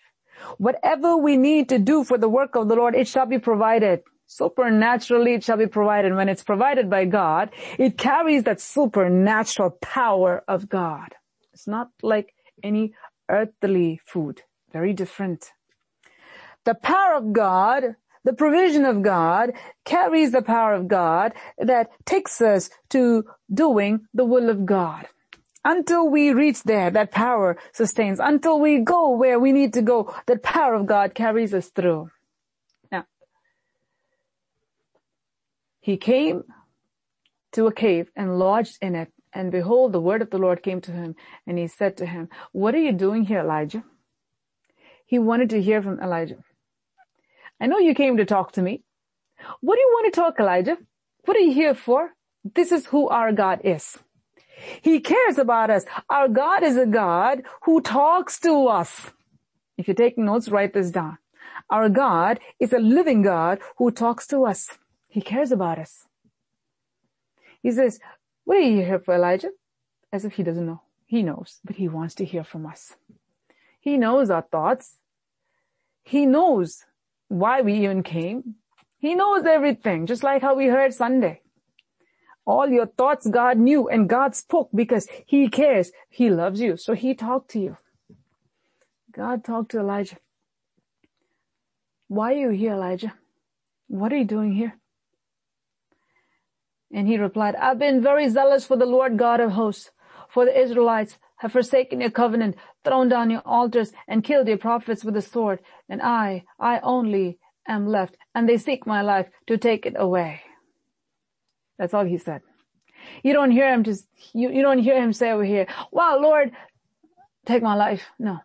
Whatever we need to do for the work of the Lord, it shall be provided. Supernaturally, it shall be provided. When it's provided by God, it carries that supernatural power of God. It's not like any earthly food. Very different. The power of God, the provision of God carries the power of God that takes us to doing the will of God. Until we reach there, that power sustains. Until we go where we need to go, that power of God carries us through. Now, he came to a cave and lodged in it. And behold, the word of the Lord came to him and he said to him, what are you doing here, Elijah? He wanted to hear from Elijah. I know you came to talk to me. What do you want to talk, Elijah? What are you here for? This is who our God is. He cares about us. Our God is a God who talks to us. If you're taking notes, write this down. Our God is a living God who talks to us. He cares about us. He says, what are you here for, Elijah? As if he doesn't know. He knows, but he wants to hear from us. He knows our thoughts. He knows why we even came. He knows everything, just like how we heard Sunday. All your thoughts God knew and God spoke because He cares. He loves you. So He talked to you. God talked to Elijah. Why are you here, Elijah? What are you doing here? And he replied, I've been very zealous for the Lord God of hosts, for the Israelites have forsaken your covenant, thrown down your altars, and killed your prophets with the sword. And I, I only am left, and they seek my life to take it away. That's all he said. You don't hear him just, you, you don't hear him say over here, wow, Lord, take my life. No.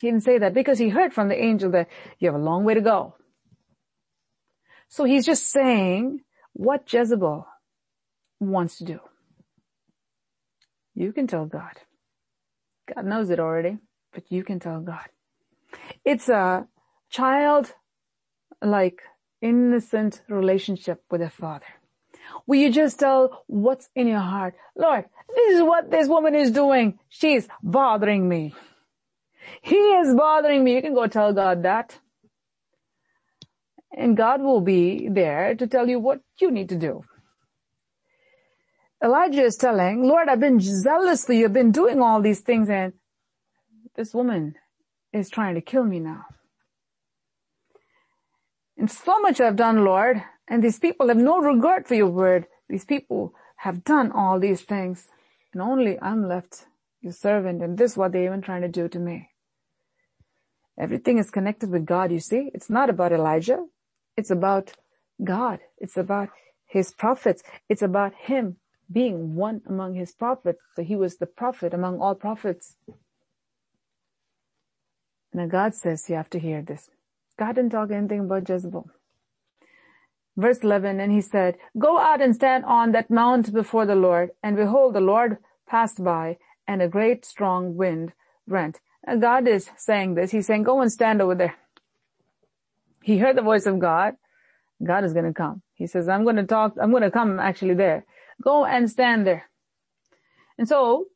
He didn't say that because he heard from the angel that you have a long way to go. So he's just saying what Jezebel wants to do. You can tell God. God knows it already, but you can tell God. It's a child like innocent relationship with a father. Will you just tell what's in your heart? Lord, this is what this woman is doing. She's bothering me. He is bothering me. You can go tell God that. And God will be there to tell you what you need to do. Elijah is telling, Lord, I've been zealously. I've been doing all these things and this woman is trying to kill me now. And so much I've done, Lord, and these people have no regard for your word. These people have done all these things and only I'm left your servant and this is what they're even trying to do to me. Everything is connected with God, you see. It's not about Elijah. It's about God. It's about his prophets. It's about him being one among his prophets. So he was the prophet among all prophets. Now God says you have to hear this. God didn't talk anything about Jezebel. Verse 11, and he said, go out and stand on that mount before the Lord. And behold, the Lord passed by and a great strong wind rent God is saying this. He's saying, go and stand over there. He heard the voice of God. God is going to come. He says, I'm going to talk, I'm going to come actually there. Go and stand there. And so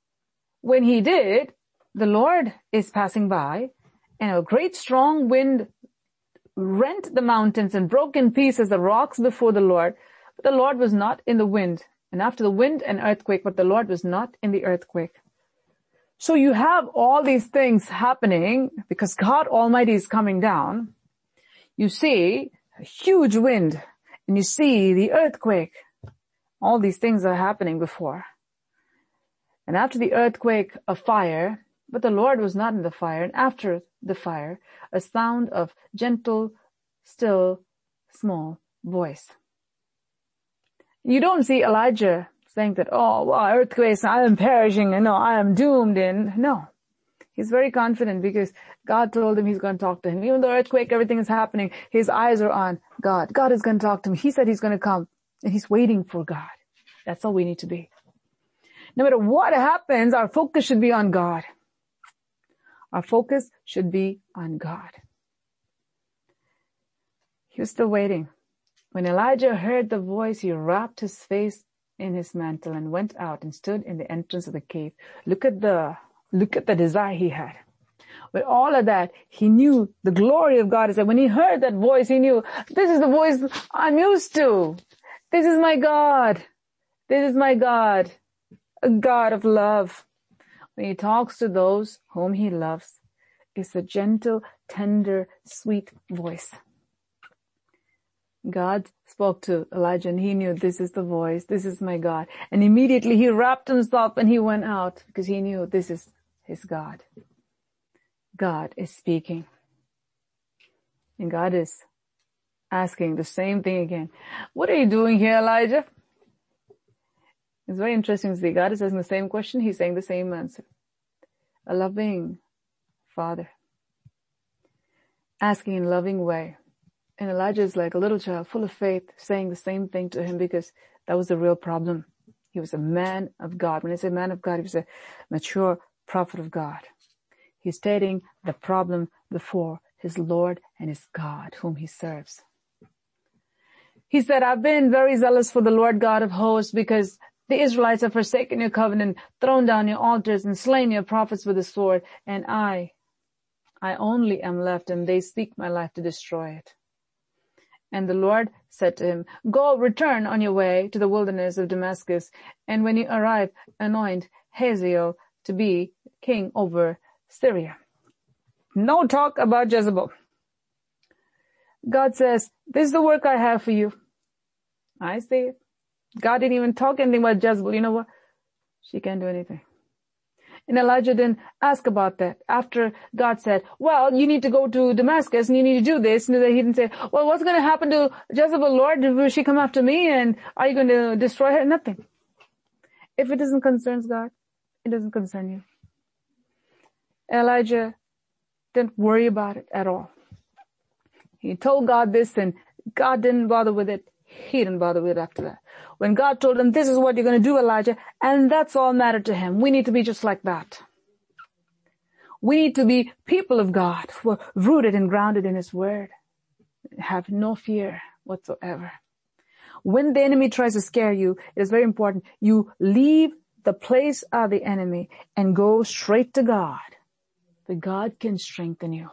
when he did, the Lord is passing by and a great strong wind rent the mountains and broke in pieces the rocks before the Lord. But the Lord was not in the wind. And after the wind, an earthquake, but the Lord was not in the earthquake. So you have all these things happening because God Almighty is coming down. You see a huge wind and you see the earthquake. All these things are happening before. And after the earthquake, a fire, but the Lord was not in the fire. And after the fire, a sound of gentle, still, small voice. You don't see Elijah saying that, oh, well, earthquakes, I am perishing and no, I am doomed and no. He's very confident because God told him he's going to talk to him. Even the earthquake, everything is happening, his eyes are on God. God is going to talk to him. He said he's going to come and he's waiting for God. That's all we need to be. No matter what happens, our focus should be on God. Our focus should be on God. He was still waiting. When Elijah heard the voice, he wrapped his face in his mantle and went out and stood in the entrance of the cave. Look at the, look at the desire he had. With all of that, he knew the glory of God is that when he heard that voice, he knew this is the voice I'm used to. This is my God. This is my God. A God of love. When he talks to those whom he loves, it's a gentle, tender, sweet voice. God spoke to Elijah and he knew this is the voice, this is my God. And immediately he wrapped himself and he went out because he knew this is his God. God is speaking. And God is asking the same thing again. What are you doing here, Elijah? It's very interesting to see. God is asking the same question. He's saying the same answer. A loving father. Asking in a loving way. And Elijah is like a little child full of faith saying the same thing to him because that was the real problem. He was a man of God. When I say man of God, he was a mature prophet of God. He's stating the problem before his Lord and his God whom he serves. He said, I've been very zealous for the Lord God of hosts because the Israelites have forsaken your covenant, thrown down your altars and slain your prophets with the sword. And I, I only am left and they seek my life to destroy it. And the Lord said to him, Go, return on your way to the wilderness of Damascus, and when you arrive, anoint Hazael to be king over Syria. No talk about Jezebel. God says, this is the work I have for you. I see. God didn't even talk anything about Jezebel. You know what? She can't do anything. And Elijah didn't ask about that. After God said, well, you need to go to Damascus and you need to do this. And he didn't say, well, what's going to happen to Jezebel, Lord? Will she come after me? And are you going to destroy her? Nothing. If it doesn't concern God, it doesn't concern you. Elijah didn't worry about it at all. He told God this and God didn't bother with it. He didn't bother with it after that. When God told him, this is what you're going to do, Elijah, and that's all mattered to him. We need to be just like that. We need to be people of God who are rooted and grounded in His Word. Have no fear whatsoever. When the enemy tries to scare you, it is very important. You leave the place of the enemy and go straight to God. Where God can strengthen you.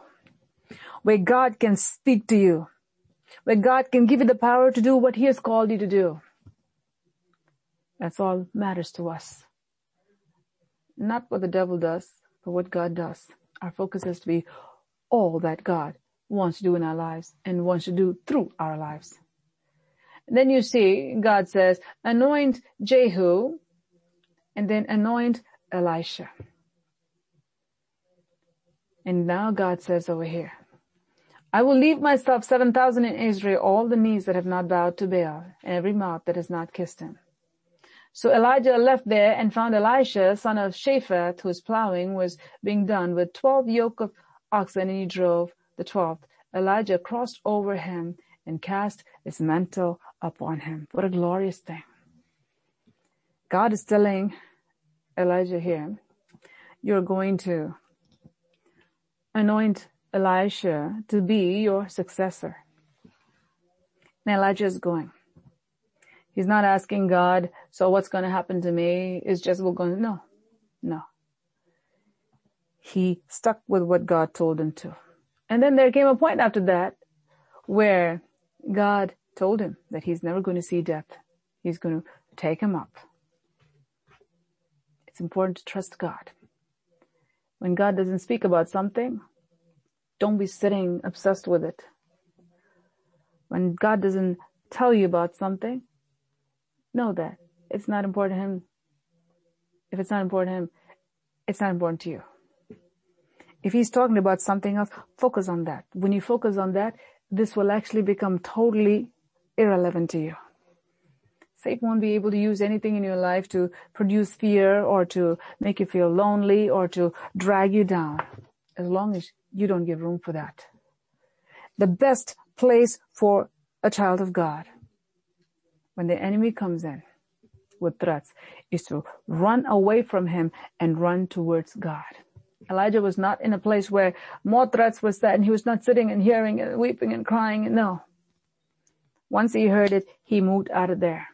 Where God can speak to you. Where God can give you the power to do what He has called you to do. That's all matters to us. Not what the devil does, but what God does. Our focus has to be all that God wants to do in our lives and wants to do through our lives. Then you see God says, anoint Jehu and then anoint Elisha. And now God says over here, I will leave myself 7,000 in Israel, all the knees that have not bowed to Baal and every mouth that has not kissed him. So Elijah left there and found Elisha, son of Shaphat, whose plowing was being done with twelve yoke of oxen, and he drove the twelfth. Elijah crossed over him and cast his mantle upon him. What a glorious thing. God is telling Elijah here, you're going to anoint Elisha to be your successor. And Elijah is going. He's not asking God, so what's going to happen to me? Is Jezebel going to, no, no. He stuck with what God told him to. And then there came a point after that where God told him that he's never going to see death. He's going to take him up. It's important to trust God. When God doesn't speak about something, don't be sitting obsessed with it. When God doesn't tell you about something, know that it's not important to Him. If it's not important to Him, it's not important to you. If He's talking about something else, focus on that. When you focus on that, this will actually become totally irrelevant to you. Satan won't be able to use anything in your life to produce fear or to make you feel lonely or to drag you down as long as you don't give room for that. The best place for a child of God when the enemy comes in with threats is to run away from him and run towards God. Elijah was not in a place where more threats were said and he was not sitting and hearing and weeping and crying. No. Once he heard it, he moved out of there.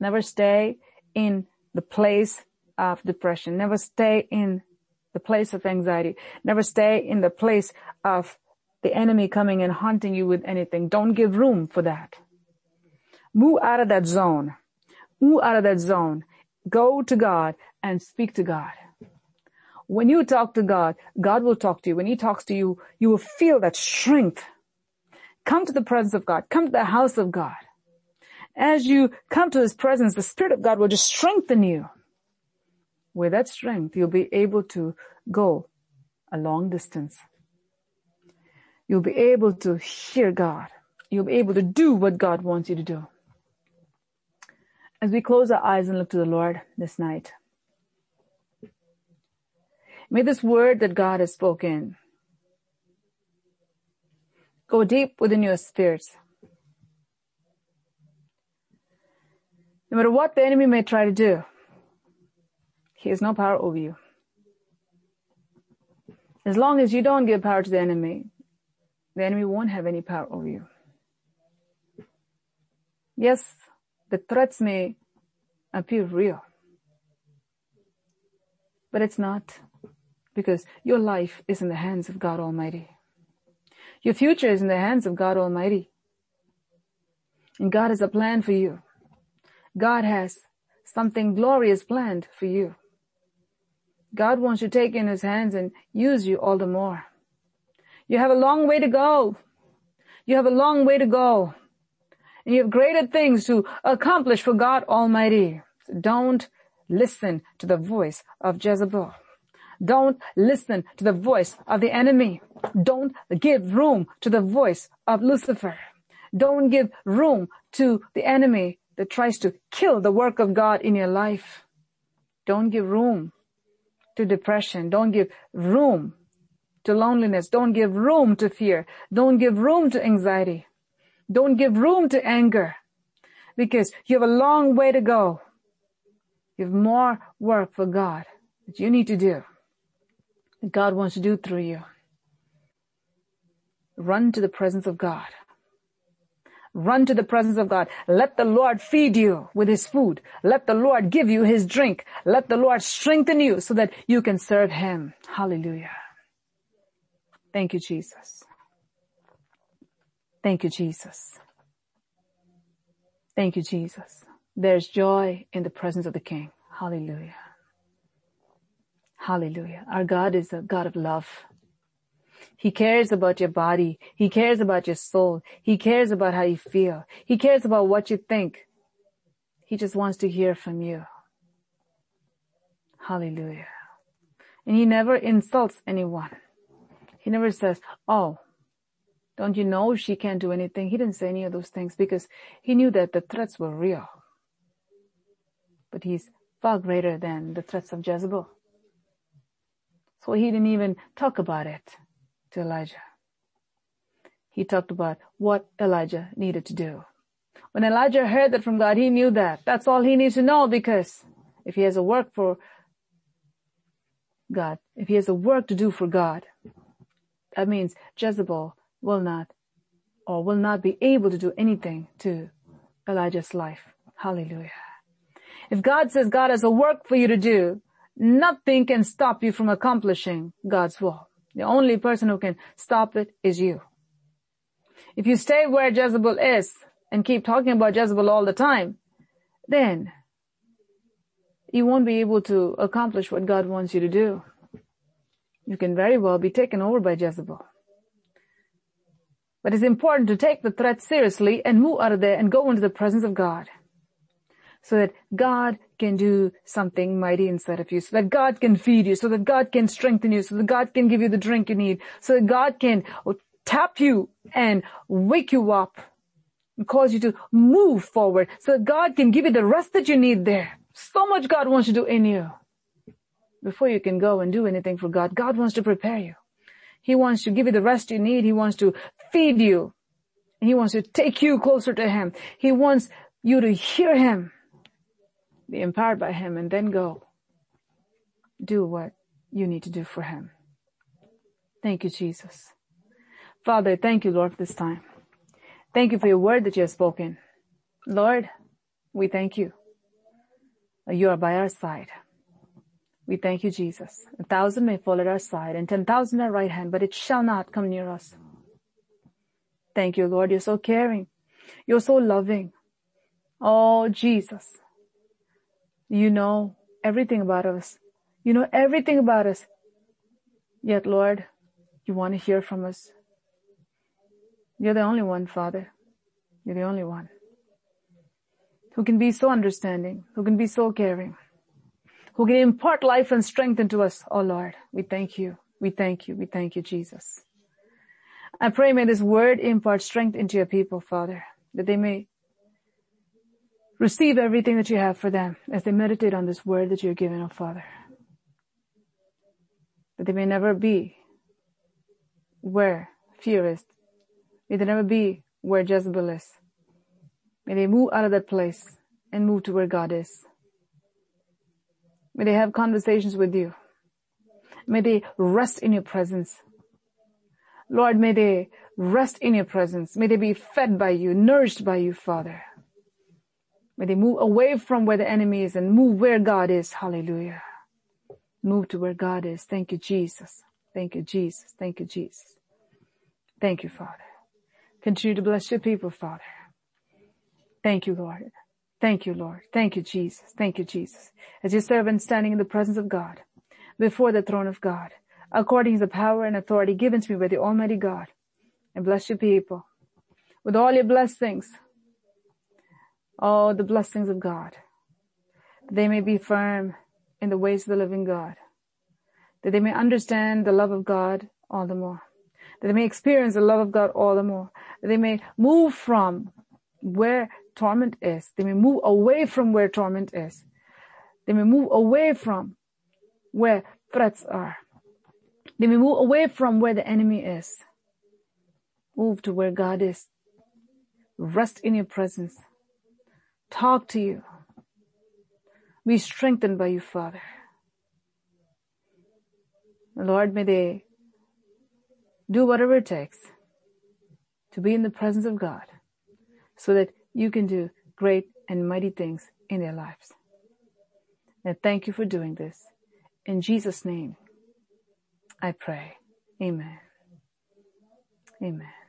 Never stay in the place of depression. Never stay in the place of anxiety. Never stay in the place of the enemy coming and haunting you with anything. Don't give room for that. Move out of that zone. Move out of that zone. Go to God and speak to God. When you talk to God, God will talk to you. When He talks to you, you will feel that strength. Come to the presence of God. Come to the house of God. As you come to His presence, the Spirit of God will just strengthen you. With that strength, you'll be able to go a long distance. You'll be able to hear God. You'll be able to do what God wants you to do. As we close our eyes and look to the Lord this night, may this word that God has spoken go deep within your spirits. No matter what the enemy may try to do, he has no power over you. As long as you don't give power to the enemy, the enemy won't have any power over you. Yes, the threats may appear real, but it's not because your life is in the hands of God Almighty. Your future is in the hands of God Almighty. And God has a plan for you. God has something glorious planned for you. God wants to take in his hands and use you all the more. You have a long way to go. You have a long way to go. And you have greater things to accomplish for God Almighty. Don't listen to the voice of Jezebel. Don't listen to the voice of the enemy. Don't give room to the voice of Lucifer. Don't give room to the enemy that tries to kill the work of God in your life. Don't give room to depression. Don't give room to loneliness. Don't give room to fear. Don't give room to anxiety. Don't give room to anger because you have a long way to go. You have more work for God that you need to do that God wants to do through you. Run to the presence of God. Run to the presence of God. Let the Lord feed you with his food. Let the Lord give you his drink. Let the Lord strengthen you so that you can serve him. Hallelujah. Thank you, Jesus. Thank you, Jesus. Thank you, Jesus. There's joy in the presence of the King. Hallelujah. Hallelujah. Our God is a God of love. He cares about your body. He cares about your soul. He cares about how you feel. He cares about what you think. He just wants to hear from you. Hallelujah. And he never insults anyone. He never says, oh, don't you know she can't do anything? He didn't say any of those things because he knew that the threats were real. But he's far greater than the threats of Jezebel. So he didn't even talk about it to Elijah. He talked about what Elijah needed to do. When Elijah heard that from God, he knew that. That's all he needs to know because if he has a work for God, if he has a work to do for God, that means Jezebel will not or will not be able to do anything to Elijah's life. Hallelujah. If God says God has a work for you to do, nothing can stop you from accomplishing God's will. The only person who can stop it is you. If you stay where Jezebel is and keep talking about Jezebel all the time, then you won't be able to accomplish what God wants you to do. You can very well be taken over by Jezebel. But it's important to take the threat seriously and move out of there and go into the presence of God. So that God can do something mighty inside of you, so that God can feed you, so that God can strengthen you, so that God can give you the drink you need, so that God can oh, tap you and wake you up and cause you to move forward, so that God can give you the rest that you need there. So much God wants to do in you. Before you can go and do anything for God, God wants to prepare you. He wants to give you the rest you need. He wants to feed you. He wants to take you closer to Him. He wants you to hear Him, be empowered by Him, and then go do what you need to do for Him. Thank you, Jesus. Father, thank you, Lord, for this time. Thank you for your word that you have spoken. Lord, we thank you. You are by our side. We thank you, Jesus. A thousand may fall at our side and ten thousand at our right hand, but it shall not come near us. Thank you, Lord. You're so caring. You're so loving. Oh, Jesus. You know everything about us. You know everything about us. Yet, Lord, you want to hear from us. You're the only one, Father. You're the only one who can be so understanding, who can be so caring who can impart life and strength into us. Oh Lord, we thank you. We thank you. We thank you, Jesus. I pray may this word impart strength into your people, Father, that they may receive everything that you have for them as they meditate on this word that you're giving, oh Father. That they may never be where fear is. May they never be where Jezebel is. May they move out of that place and move to where God is. May they have conversations with you. May they rest in your presence. Lord, may they rest in your presence. May they be fed by you, nourished by you, Father. May they move away from where the enemy is and move where God is. Hallelujah. Move to where God is. Thank you, Jesus. Thank you, Jesus. Thank you, Jesus. Thank you, Father. Continue to bless your people, Father. Thank you, Lord. Thank you, Lord. Thank you, Jesus. Thank you, Jesus. As your servant standing in the presence of God, before the throne of God, according to the power and authority given to me by the Almighty God, and bless your people with all your blessings, all the blessings of God, they may be firm in the ways of the living God, that they may understand the love of God all the more, that they may experience the love of God all the more, that they may move from where torment is. They may move away from where torment is. They may move away from where threats are. They may move away from where the enemy is. Move to where God is. Rest in your presence. Talk to you. Be strengthened by you, Father. Lord, may they do whatever it takes to be in the presence of God so that you can do great and mighty things in their lives. And thank you for doing this. In Jesus' name, I pray. Amen. Amen.